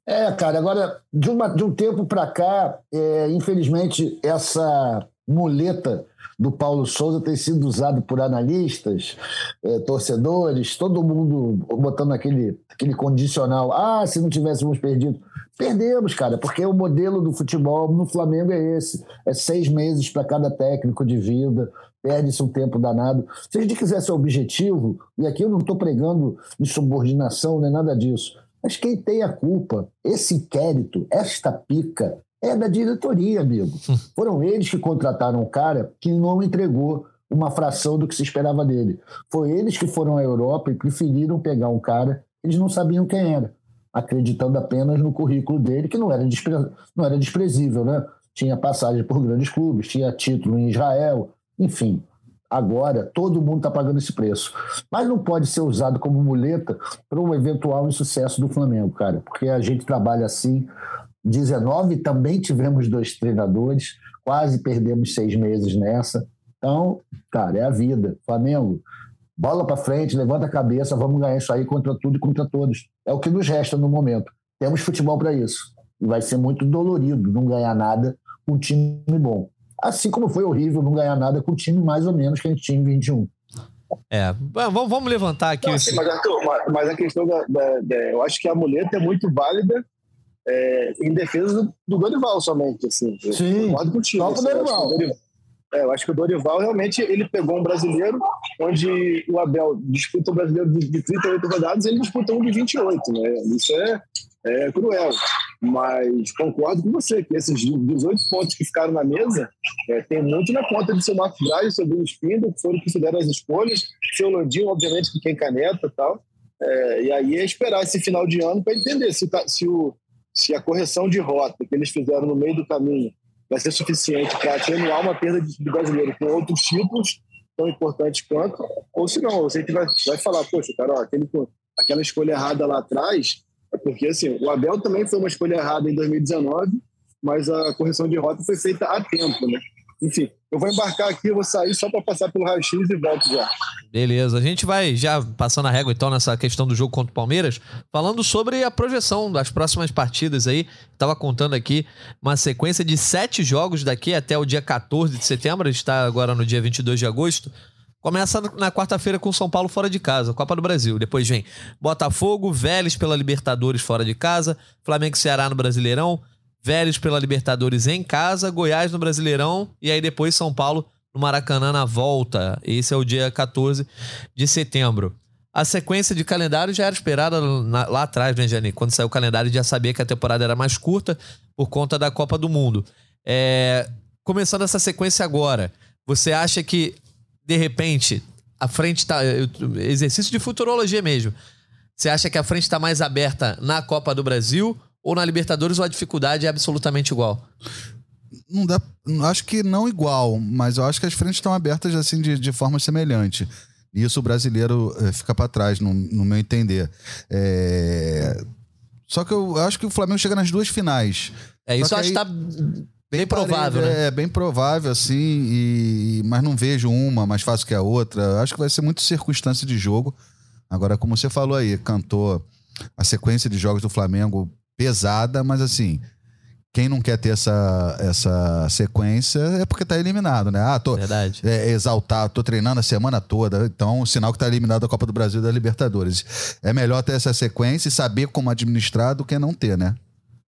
É, cara, agora, de, uma, de um tempo para cá, é, infelizmente, essa muleta do Paulo Souza tem sido usada por analistas, é, torcedores, todo mundo botando aquele, aquele condicional. Ah, se não tivéssemos perdido. Perdemos, cara, porque o modelo do futebol no Flamengo é esse: é seis meses para cada técnico de vida, perde-se um tempo danado. Se a gente quiser ser objetivo, e aqui eu não estou pregando de subordinação nem nada disso mas quem tem a culpa, esse inquérito, esta pica, é da diretoria, amigo. Foram eles que contrataram um cara que não entregou uma fração do que se esperava dele. Foi eles que foram à Europa e preferiram pegar um cara que eles não sabiam quem era, acreditando apenas no currículo dele, que não era, despre... não era desprezível, né? Tinha passagem por grandes clubes, tinha título em Israel, enfim agora, todo mundo está pagando esse preço. Mas não pode ser usado como muleta para um eventual insucesso do Flamengo, cara, porque a gente trabalha assim. 19 também tivemos dois treinadores, quase perdemos seis meses nessa. Então, cara, é a vida. Flamengo, bola para frente, levanta a cabeça, vamos ganhar isso aí contra tudo e contra todos. É o que nos resta no momento. Temos futebol para isso. E vai ser muito dolorido não ganhar nada com um time bom. Assim como foi horrível não ganhar nada com o time mais ou menos que a gente tinha em 21. É, vamos, vamos levantar aqui. Não, esse... mas, mas, a questão da, da, da, Eu acho que a muleta é muito válida é, em defesa do, do, Dorival somente. Assim. Sim, concordo contigo. Só assim, Dorival. É, eu acho que o Dorival realmente ele pegou um brasileiro onde o Abel disputa um brasileiro de, de 38 rodadas e ele disputa um de 28, né? Isso é, é cruel. Mas concordo com você que esses 18 pontos que ficaram na mesa é, tem muito na conta de seu Marcos Braz, seu Bruno Spindle, que foram consideradas as escolhas, seu Landinho, obviamente, que quem caneta e tal. É, e aí é esperar esse final de ano para entender se, tá, se, o, se a correção de rota que eles fizeram no meio do caminho vai ser suficiente para atenuar uma perda de brasileiro com outros títulos tão importantes quanto, ou se não, você que vai, vai falar, poxa, cara, ó, aquele, aquela escolha errada lá atrás é porque, assim, o Abel também foi uma escolha errada em 2019, mas a correção de rota foi feita a tempo, né? Enfim, eu vou embarcar aqui, eu vou sair só para passar pelo raio-x e volto já. Beleza, a gente vai já passando a régua então nessa questão do jogo contra o Palmeiras, falando sobre a projeção das próximas partidas aí. Tava contando aqui uma sequência de sete jogos daqui até o dia 14 de setembro, a gente está agora no dia 22 de agosto. Começa na quarta-feira com São Paulo fora de casa, Copa do Brasil. Depois vem Botafogo, Vélez pela Libertadores fora de casa, Flamengo e Ceará no Brasileirão, Vélez pela Libertadores em casa, Goiás no Brasileirão e aí depois São Paulo no Maracanã na volta. Esse é o dia 14 de setembro. A sequência de calendário já era esperada lá atrás, né, Jani? Quando saiu o calendário já sabia que a temporada era mais curta por conta da Copa do Mundo. É, começando essa sequência agora, você acha que, de repente, a frente tá. Exercício de futurologia mesmo. Você acha que a frente está mais aberta na Copa do Brasil ou na Libertadores ou a dificuldade é absolutamente igual? Não dá. Acho que não igual, mas eu acho que as frentes estão abertas assim de, de forma semelhante. E isso o brasileiro é, fica para trás, no, no, meu entender. É... Só que eu acho que o Flamengo chega nas duas finais. É, isso eu acho que aí... tá bem, bem provável, parede, né? É, bem provável, assim, e... mas não vejo uma mais fácil que a outra. Acho que vai ser muito circunstância de jogo. Agora, como você falou aí, cantou a sequência de jogos do Flamengo pesada, mas assim, quem não quer ter essa, essa sequência é porque tá eliminado, né? Ah, tô Verdade. É, exaltado, tô treinando a semana toda, então sinal que tá eliminado da Copa do Brasil e da Libertadores. É melhor ter essa sequência e saber como administrar do que não ter, né?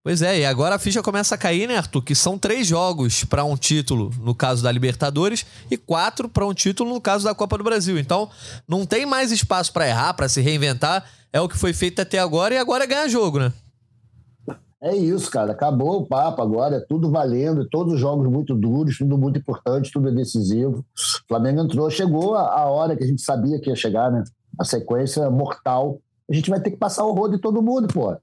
Pois é, e agora a ficha começa a cair, né, Arthur? Que são três jogos para um título no caso da Libertadores e quatro para um título no caso da Copa do Brasil. Então, não tem mais espaço para errar, para se reinventar. É o que foi feito até agora e agora é ganhar jogo, né? É isso, cara. Acabou o papo agora, é tudo valendo, todos os jogos muito duros, tudo muito importante, tudo é decisivo. O Flamengo entrou, chegou a, hora que a gente sabia que ia chegar, né? A sequência mortal. A gente vai ter que passar o rodo de todo mundo, pô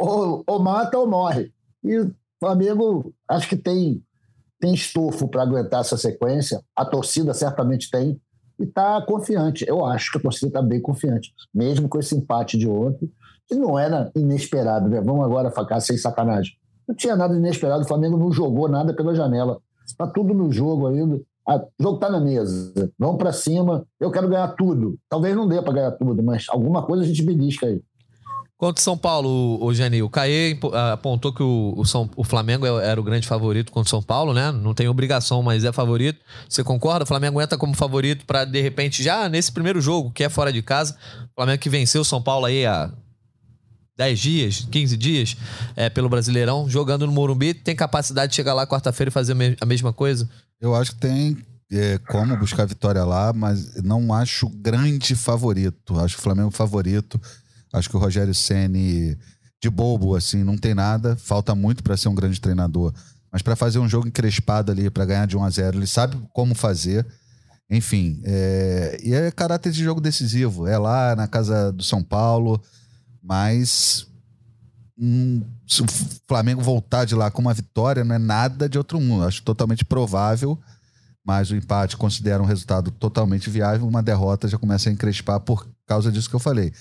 ou, ou mata ou morre. E o Flamengo acho que tem, tem estofo para aguentar essa sequência. A torcida certamente tem. E está confiante. Eu acho que a torcida está bem confiante. Mesmo com esse empate de ontem, que não era inesperado, né? Vamos agora ficar sem sacanagem. Não tinha nada inesperado. O Flamengo não jogou nada pela janela. Está tudo no jogo ainda. o jogo está na mesa. Vamos para cima. Eu quero ganhar tudo. Talvez não dê para ganhar tudo, mas alguma coisa a gente belisca aí. Contra o São Paulo, o Geni, o Caê apontou que o, o, São, o Flamengo é era o grande favorito contra o São Paulo, né? Não tem obrigação, mas é favorito. Você concorda? O Flamengo entra como favorito para de repente, já nesse primeiro jogo, que é fora de casa, o Flamengo que venceu o São Paulo aí há 10 dias, 15 dias, é, pelo Brasileirão, jogando no Morumbi, tem capacidade de chegar lá quarta-feira e fazer a mesma coisa? Eu acho que tem é, como buscar vitória lá, mas não acho grande favorito. Acho o Flamengo favorito. Acho que o Rogério Ceni de bobo assim não tem nada, falta muito para ser um grande treinador, mas para fazer um jogo encrespado ali para ganhar de 1 a 0, ele sabe como fazer. Enfim, é... e é caráter de jogo decisivo. É lá na casa do São Paulo, mas hum, se o Flamengo voltar de lá com uma vitória, não é nada de outro mundo. Acho totalmente provável, mas o empate considera um resultado totalmente viável. Uma derrota já começa a encrespar por causa disso que eu falei.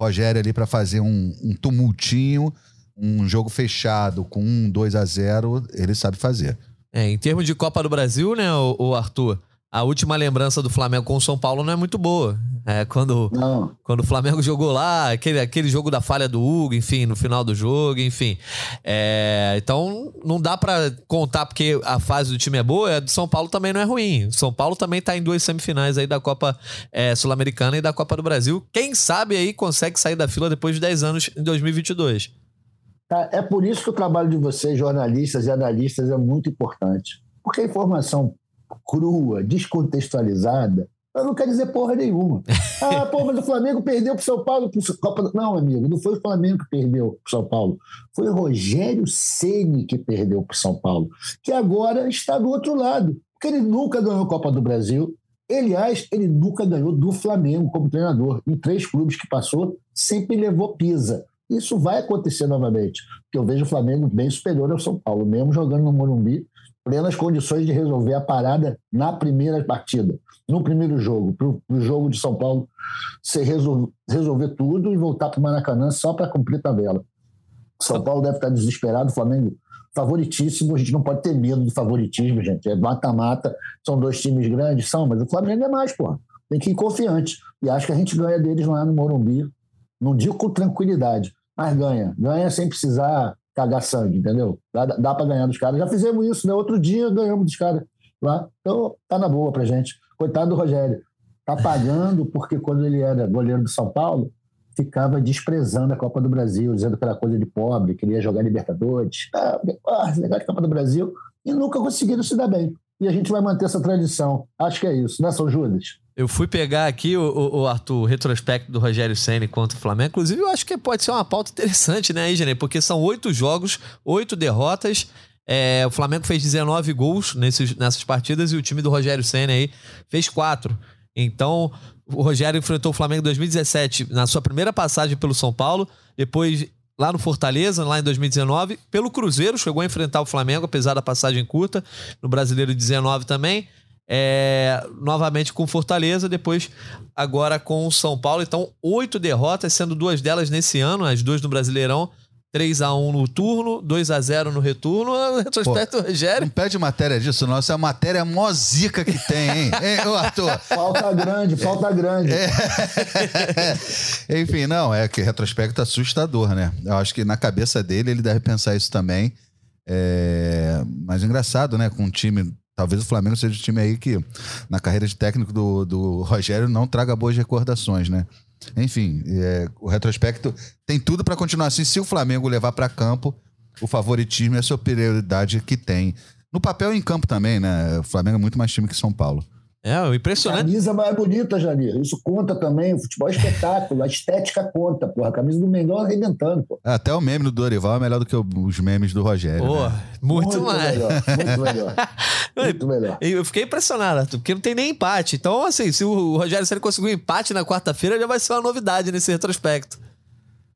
Rogério ali para fazer um, um, tumultinho, um jogo fechado com um 2 a 0 ele sabe fazer. É, em termos de Copa do Brasil, né, o, o Arthur? A última lembrança do Flamengo com o São Paulo não é muito boa. É, quando, não. quando o Flamengo jogou lá, aquele, aquele jogo da falha do Hugo, enfim, no final do jogo, enfim. É, então, não dá para contar porque a fase do time é boa, a do São Paulo também não é ruim. O São Paulo também tá em duas semifinais aí da Copa é, Sul-Americana e da Copa do Brasil. Quem sabe aí consegue sair da fila depois de 10 anos em 2022. Tá, é por isso que o trabalho de vocês, jornalistas e analistas, é muito importante. Porque a informação crua, descontextualizada, eu não quer dizer porra nenhuma. Ah, pô, mas o Flamengo perdeu para o São Paulo. Pro Copa... Não, amigo, não foi o Flamengo que perdeu para o São Paulo. Foi o Rogério Ceni que perdeu para o São Paulo, que agora está do outro lado. Porque ele nunca ganhou Copa do Brasil. Aliás, ele nunca ganhou do Flamengo como treinador. Em três clubes que passou, sempre levou pisa. Isso vai acontecer novamente, porque eu vejo o Flamengo bem superior ao São Paulo, mesmo jogando no Morumbi, plenas condições de resolver a parada na primeira partida, no primeiro jogo, para o jogo de São Paulo se resolver, resolver tudo e voltar para o Maracanã só para cumprir tabela. São Paulo deve estar desesperado, o Flamengo favoritíssimo, a gente não pode ter medo do favoritismo, gente. É mata-mata, são dois times grandes, são, mas o Flamengo é mais, pô. Tem que ir confiante. E acho que a gente ganha deles lá no Morumbi. Não digo com tranquilidade, mas ganha. Ganha sem precisar cagar sangue, entendeu? Dá, dá para ganhar dos caras. Já fizemos isso, né? Outro dia ganhamos dos caras lá. Então, tá na boa pra gente. Coitado do Rogério. Tá pagando porque quando ele era goleiro do São Paulo, ficava desprezando a Copa do Brasil, dizendo que era coisa de pobre, queria jogar Libertadores. Ah, ah legal de Copa do Brasil. E nunca conseguiram se dar bem. E a gente vai manter essa tradição. Acho que é isso, né, São Judas? Eu fui pegar aqui o, o, o Arthur, o retrospecto do Rogério Senna contra o Flamengo. Inclusive, eu acho que pode ser uma pauta interessante, né, Igenê? Porque são oito jogos, oito derrotas. É, o Flamengo fez 19 gols nesses, nessas partidas e o time do Rogério Senna aí fez 4. Então, o Rogério enfrentou o Flamengo em 2017 na sua primeira passagem pelo São Paulo, depois lá no Fortaleza, lá em 2019, pelo Cruzeiro, chegou a enfrentar o Flamengo, apesar da passagem curta, no Brasileiro 19 também. É, novamente com Fortaleza, depois agora com o São Paulo. Então, oito derrotas, sendo duas delas nesse ano, as duas no Brasileirão. 3x1 no turno, 2x0 no retorno. Retrospecto, Rogério. Não pede matéria disso, não. Essa é a matéria mó zica que tem, hein? hein ô, Arthur? Falta grande, falta grande. É. Enfim, não, é que retrospecto assustador, né? Eu acho que na cabeça dele ele deve pensar isso também. É... Mas engraçado, né? Com um time. Talvez o Flamengo seja o time aí que, na carreira de técnico do, do Rogério, não traga boas recordações, né? Enfim, é, o retrospecto tem tudo para continuar assim. Se o Flamengo levar para campo, o favoritismo e a superioridade que tem. No papel e em campo também, né? O Flamengo é muito mais time que São Paulo. É, o impressionante. Camisa mais bonita, Janir. Isso conta também. O futebol é espetáculo. A estética conta, porra. A camisa do Mengão arrebentando, pô. É, até o meme do Dorival é melhor do que os memes do Rogério. Pô, né? muito, muito, mais. Melhor, muito melhor. muito melhor. Eu fiquei impressionado, porque não tem nem empate. Então, assim, se o Rogério Senna conseguir um empate na quarta-feira, já vai ser uma novidade nesse retrospecto.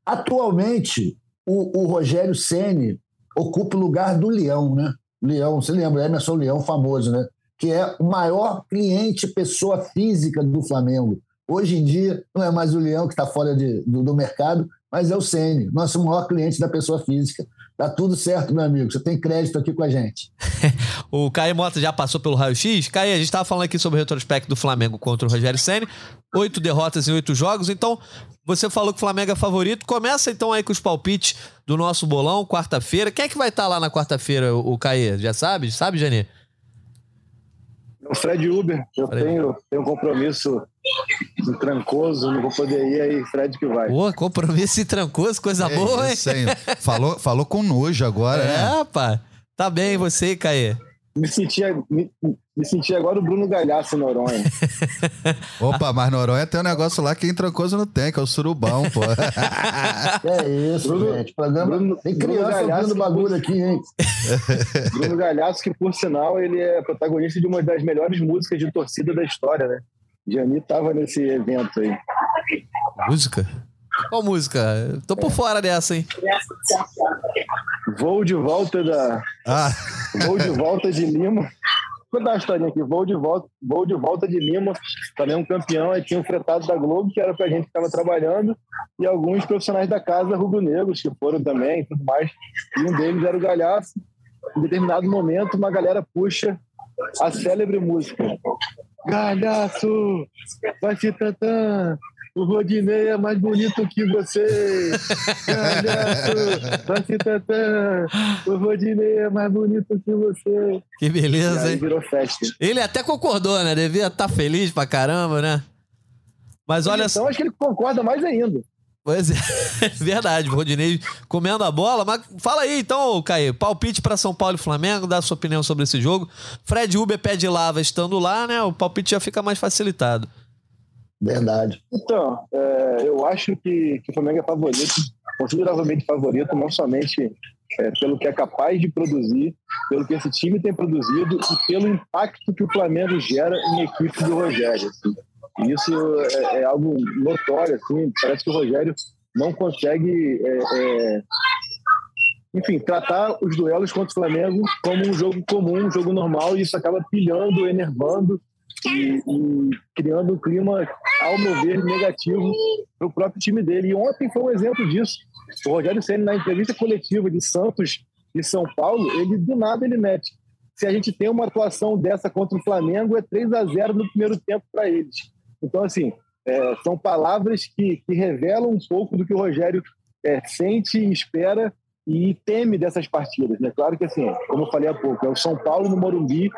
Atualmente, o, o Rogério Ceni ocupa o lugar do Leão, né? Leão, você lembra? Emerson Leão, famoso, né? Que é o maior cliente, pessoa física do Flamengo. Hoje em dia, não é mais o Leão que está fora de, do, do, mercado, mas é o Sene, nosso maior cliente da pessoa física. Tá tudo certo, meu amigo. Você tem crédito aqui com a gente. o Caio Mota já passou pelo raio-x. Caio, a gente estava falando aqui sobre o retrospecto do Flamengo contra o Rogério Senni. Oito derrotas em oito jogos. Então, você falou que o Flamengo é favorito. Começa então aí com os palpites do nosso bolão, quarta-feira. Quem é que vai estar tá lá na quarta-feira, o Caio? Já sabe? Sabe, Janê? O Fred Uber, eu Fred. tenho, tenho um compromisso em Trancoso, não vou poder ir, aí Fred que vai. Pô, compromisso em Trancoso, coisa é boa, isso, hein? Falou, falou com nojo agora, é, né? É, pá. Tá bem, você, Caê? Me senti, me, me senti agora o Bruno Galhaço Noronha. Opa, mas Noronha tem um negócio lá que em Trancoso não tem, que é o surubão, pô. é isso, Bruno, gente. Programa... Bruno, tem criança ouvindo bagulho aqui, hein? Bruno Galhaço, que por sinal, ele é protagonista de uma das melhores músicas de torcida da história, né? Jani tava nesse evento aí. Música? Qual música? Tô por é. fora dessa, hein? Vou de volta da. Ah. Vou de volta de Lima. Vou contar uma historinha aqui. Vou de volta, vou de volta de Lima. Também um campeão. Aí tinha um fretado da Globo, que era pra gente que estava trabalhando, e alguns profissionais da casa rubro-negros, que foram também e tudo mais. E um deles era o Galhaço. Em determinado momento, uma galera puxa a célebre música. Galhaço, vai se tantã, o Rodinei é mais bonito que você. o Rodinei é mais bonito que você. Que beleza, hein? Virou festa. Ele até concordou, né? Devia estar tá feliz pra caramba, né? Mas olha Então acho que ele concorda mais ainda. Pois é, verdade, o Rodinei comendo a bola. Mas fala aí então, Caio, palpite para São Paulo e Flamengo, dá a sua opinião sobre esse jogo. Fred Uber pé de lava estando lá, né? O palpite já fica mais facilitado. Verdade. Então, é, eu acho que, que o Flamengo é favorito, consideravelmente favorito, não somente é, pelo que é capaz de produzir, pelo que esse time tem produzido e pelo impacto que o Flamengo gera em equipe do Rogério. Assim. E isso é, é, algo notório, assim, parece que o Rogério não consegue, é, é, enfim, tratar os duelos contra o Flamengo como um jogo comum, um jogo normal, e isso acaba pilhando, enervando e, e, criando um clima, ao meu ver, negativo para o próprio time dele. E ontem foi um exemplo disso. O Rogério Senna, na entrevista coletiva de Santos e São Paulo, ele do nada ele mete. Se a gente tem uma atuação dessa contra o Flamengo, é 3 a 0 no primeiro tempo para eles. Então, assim, é, são palavras que, que revelam um pouco do que o Rogério é, sente espera e teme dessas partidas. Né? Claro que, assim, como eu falei há pouco, é o São Paulo no Morumbi,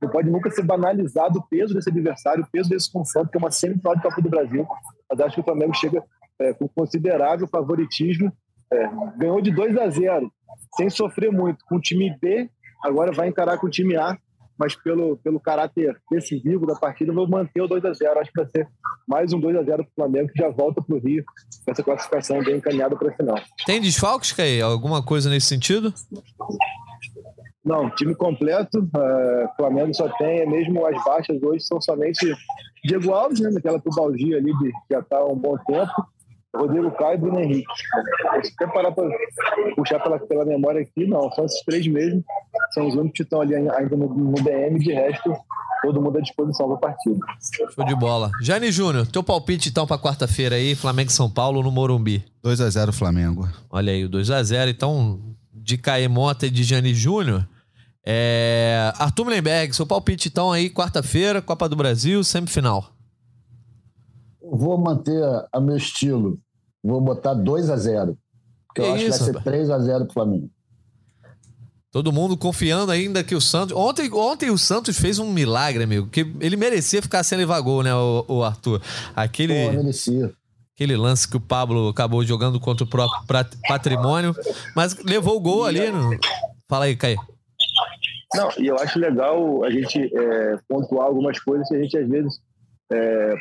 não pode nunca ser banalizado o peso desse adversário, o peso desse confronto, que é uma semifinal de Copa do Brasil. Mas acho que o Flamengo chega é, com considerável favoritismo. É, ganhou de 2 a 0, sem sofrer muito, com o time B, agora vai encarar com o time A, mas pelo, pelo caráter decisivo da partida, vou manter o 2 a 0 Acho que vai ser mais um 2 a 0 para o Flamengo, que já volta para o Rio com essa classificação bem encaminhada para a final. Tem desfalques, Caí? Alguma coisa nesse sentido? Não, time completo. Uh, Flamengo só tem, mesmo as baixas hoje são somente Diego Alves, né, naquela tubalgia ali de já está há um bom tempo. Rodrigo Caio e Bruno Henrique. Se quer parar para puxar pela, pela memória aqui, não. São esses três mesmo. São os únicos que estão ali ainda no, no DM. De resto, todo mundo à disposição para a partida. Show de bola. Jane Júnior, teu palpite então para quarta-feira aí, Flamengo e São Paulo no Morumbi. 2 a 0 Flamengo. Olha aí, o 2 a 0 Então, de Caemota e de Jane Júnior. É... Arthur Mullenberg, seu palpite então aí, quarta-feira, Copa do Brasil, semifinal vou manter a meu estilo. Vou botar 2 a 0 Porque que eu acho isso, que vai ser 3 a 0 pro Flamengo. Todo mundo confiando ainda que o Santos. Ontem, ontem o Santos fez um milagre, amigo. Que ele merecia ficar sem levar gol, né, o, o Arthur? Aquele. Pô, merecia. Aquele lance que o Pablo acabou jogando contra o próprio patrimônio. Mas levou o gol ali. No... Fala aí, Caio. Não, e eu acho legal a gente é, pontuar algumas coisas que a gente às vezes é,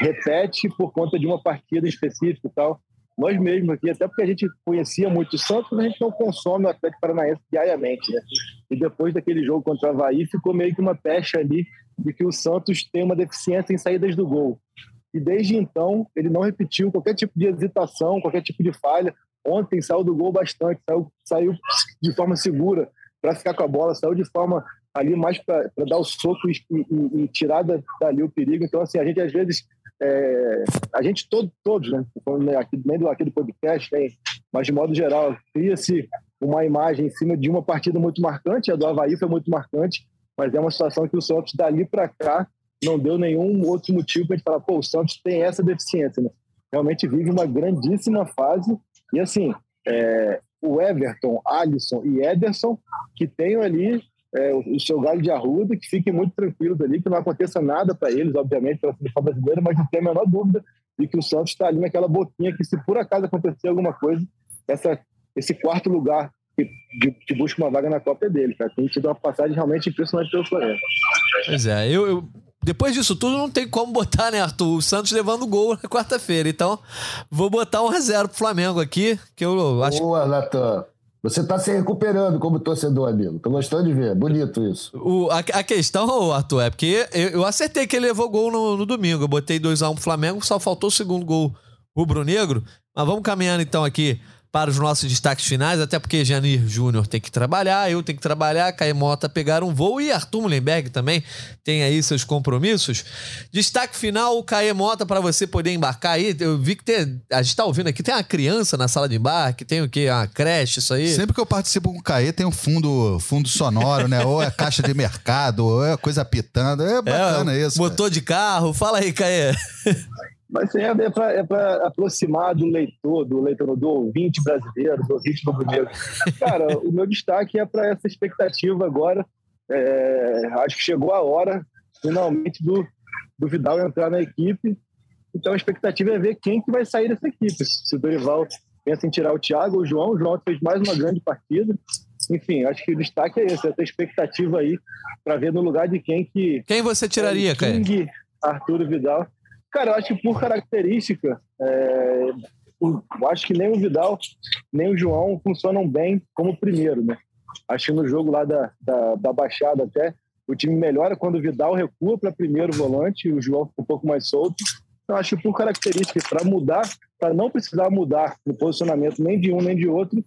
repete por conta de uma partida específica e tal. Nós mesmos aqui, até porque a gente conhecia muito o Santos, mas a gente não consome o Atlético Paranaense diariamente, né? E depois daquele jogo contra o Havaí, ficou meio que uma pecha ali de que o Santos tem uma deficiência em saídas do gol. E desde então, ele não repetiu qualquer tipo de hesitação, qualquer tipo de falha. Ontem saiu do gol bastante, saiu, saiu de forma segura para ficar com a bola, saiu de forma ali mais para dar o soco e, e, e tirar dali o perigo. Então, assim, a gente às vezes é, a gente todo, todos, né? Aqui, nem do, aqui do podcast, tem, mas de modo geral, cria-se uma imagem em cima de uma partida muito marcante. A do Havaí foi muito marcante, mas é uma situação que o Santos, dali para cá, não deu nenhum outro motivo para a gente falar, pô, o Santos tem essa deficiência, né? Realmente vive uma grandíssima fase. E assim, é, o Everton, Alisson e Ederson, que tem ali é, o seu galho de arruda, que fiquem muito tranquilos ali, que não aconteça nada para eles, obviamente, pela seleção brasileira, mas não tem a menor dúvida de que o Santos está ali naquela boquinha que, se por acaso acontecer alguma coisa, essa, esse quarto lugar que, de, que busca uma vaga na Copa é dele, cara. Tem tido uma passagem realmente impressionante pelo Flamengo. Pois é, eu, eu, depois disso tudo não tem como botar, né, Arthur? O Santos levando gol na quarta-feira. Então, vou botar um reserva pro Flamengo aqui, que eu acho. Boa, Natan. Você está se recuperando como torcedor, amigo. Tô gostando de ver. Bonito isso. O, a, a questão, Arthur, é porque eu, eu, acertei que ele levou gol no, no domingo. Eu botei 2x1 um pro Flamengo, só faltou o segundo gol rubro-negro. Mas vamos caminhando então aqui para os nossos destaques finais, até porque Janir Júnior tem que trabalhar, eu tenho que trabalhar, Caimota pegar um voo e Arthur Mullenberg também tem aí seus compromissos. Destaque final, Caemota, para você poder embarcar aí. Eu vi que tem, a gente está ouvindo aqui, tem uma criança na sala de embarque, tem o quê? Uma creche, isso aí? Sempre que eu participo com o Caê, tem um fundo, fundo sonoro, né? ou é caixa de mercado, ou é coisa pitando. É bacana é, isso. Motor cara. de carro. Fala aí, Caê. Mas isso é para é aproximar do leitor, do leitor, do ouvinte brasileiro, do ouvinte rubro-negro. Cara, o meu destaque é para essa expectativa agora. É, acho que chegou a hora, finalmente, do, do Vidal entrar na equipe. Então a expectativa é ver quem que vai sair dessa equipe. Se o Dorival pensa em tirar o Thiago ou o João, o João fez mais uma grande partida. Enfim, acho que o destaque é esse, essa expectativa aí para ver no lugar de quem que. Quem você tiraria, é, King, Arthur Vidal. Cara, eu acho que por característica, é, eu acho que nem o Vidal, nem o João funcionam bem como primeiro, né? Acho que no jogo lá da, da, da Baixada até, o time melhora quando o Vidal recua para primeiro volante e o João fica um pouco mais solto. Então, acho que por característica, para mudar, para não precisar mudar no posicionamento nem de um nem de outro,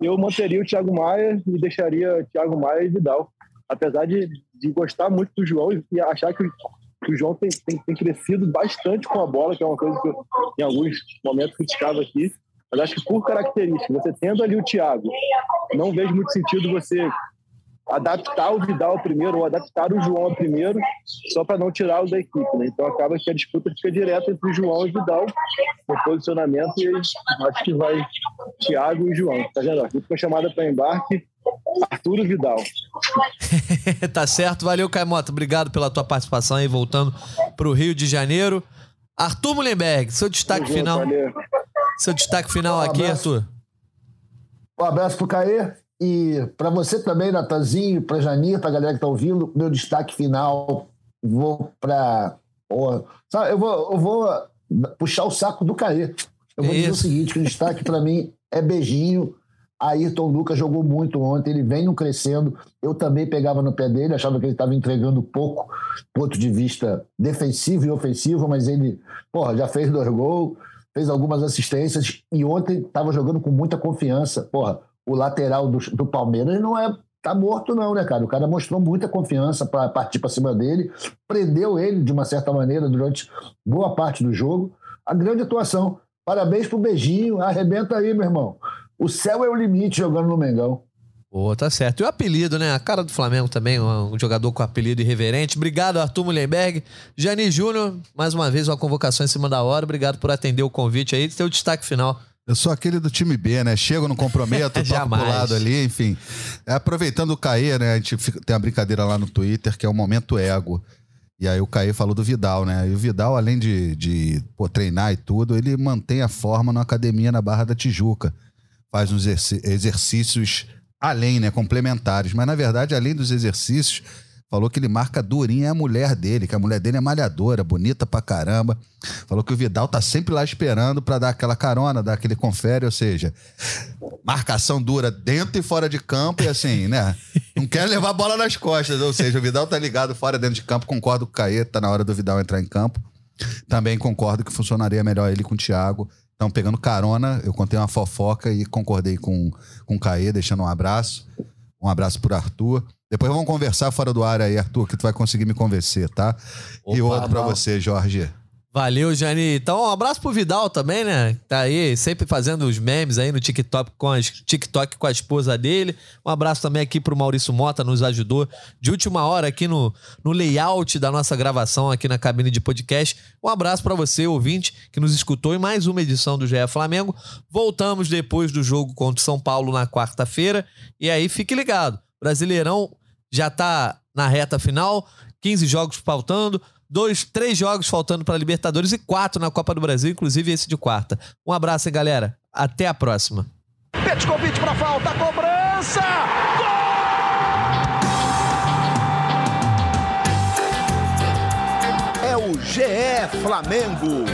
eu manteria o Thiago Maia e deixaria Thiago Maia e Vidal. Apesar de, de gostar muito do João e achar que o João tem, tem, tem, crescido bastante com a bola, que é uma coisa que eu, em alguns momentos, criticava aqui. Mas acho que por característica, você tendo ali o Thiago, não vejo muito sentido você adaptar o Vidal primeiro ou adaptar o João primeiro, só para não tirá-lo da equipe. Né? Então acaba que a disputa fica direta entre o João e o Vidal no posicionamento e acho que vai Thiago e João. Tá vendo? Aqui foi chamada para embarque Arturo Vidal. tá certo, valeu, Caimota. Obrigado pela tua participação aí, voltando para o Rio de Janeiro. Arthur Mullenberg, seu destaque final. Valeu. Seu destaque final um aqui, Arthur. Um abraço pro Caê e para você também, Natanzinho, para Janir, para a galera que tá ouvindo, meu destaque final, vou para eu vou, eu vou puxar o saco do Caê. Eu vou Isso. dizer o seguinte, que o destaque para mim é beijinho Ayrton Lucas jogou muito ontem, ele vem no crescendo. Eu também pegava no pé dele, achava que ele estava entregando pouco, ponto de vista defensivo e ofensivo, mas ele, porra, já fez dois gols, fez algumas assistências e ontem estava jogando com muita confiança. Porra, o lateral do, do Palmeiras não é tá morto não, né, cara? O cara mostrou muita confiança para partir para cima dele, prendeu ele de uma certa maneira durante boa parte do jogo. A grande atuação. Parabéns pro beijinho, arrebenta aí, meu irmão. O céu é o limite jogando no Mengão. Pô, tá certo. E o apelido, né? A cara do Flamengo também, um jogador com apelido irreverente. Obrigado, Arthur Mullenberg. Jani Júnior, mais uma vez uma convocação em cima da hora. Obrigado por atender o convite aí. Seu destaque final. Eu sou aquele do time B, né? Chego, não comprometo, toco pro lado ali, enfim. É, aproveitando o Caê, né? A gente tem uma brincadeira lá no Twitter que é o momento ego. E aí o Caê falou do Vidal, né? E o Vidal, além de, de pô, treinar e tudo, ele mantém a forma na academia na Barra da Tijuca. Faz uns exercícios além, né? Complementares. Mas, na verdade, além dos exercícios, falou que ele marca durinha a mulher dele, que a mulher dele é malhadora, bonita pra caramba. Falou que o Vidal tá sempre lá esperando para dar aquela carona, dar aquele confere, ou seja, marcação dura dentro e fora de campo e assim, né? Não quer levar a bola nas costas, ou seja, o Vidal tá ligado fora dentro de campo, concordo com o Caê, tá na hora do Vidal entrar em campo. Também concordo que funcionaria melhor ele com o Thiago. Então, pegando carona, eu contei uma fofoca e concordei com, com o Caê, deixando um abraço. Um abraço pro Arthur. Depois vamos conversar fora do ar aí, Arthur, que tu vai conseguir me convencer, tá? Opa, e outro para você, Jorge. Valeu, Jani. Então, um abraço pro Vidal também, né? Tá aí sempre fazendo os memes aí no TikTok com, as, TikTok com a esposa dele. Um abraço também aqui pro Maurício Mota, nos ajudou de última hora aqui no, no layout da nossa gravação aqui na cabine de podcast. Um abraço para você, ouvinte, que nos escutou em mais uma edição do GE Flamengo. Voltamos depois do jogo contra o São Paulo na quarta-feira. E aí, fique ligado. Brasileirão já tá na reta final, 15 jogos faltando dois, três jogos faltando para Libertadores e quatro na Copa do Brasil, inclusive esse de quarta. Um abraço, hein, galera. Até a próxima. Petkovic para falta, cobrança! Gol! É o GE Flamengo.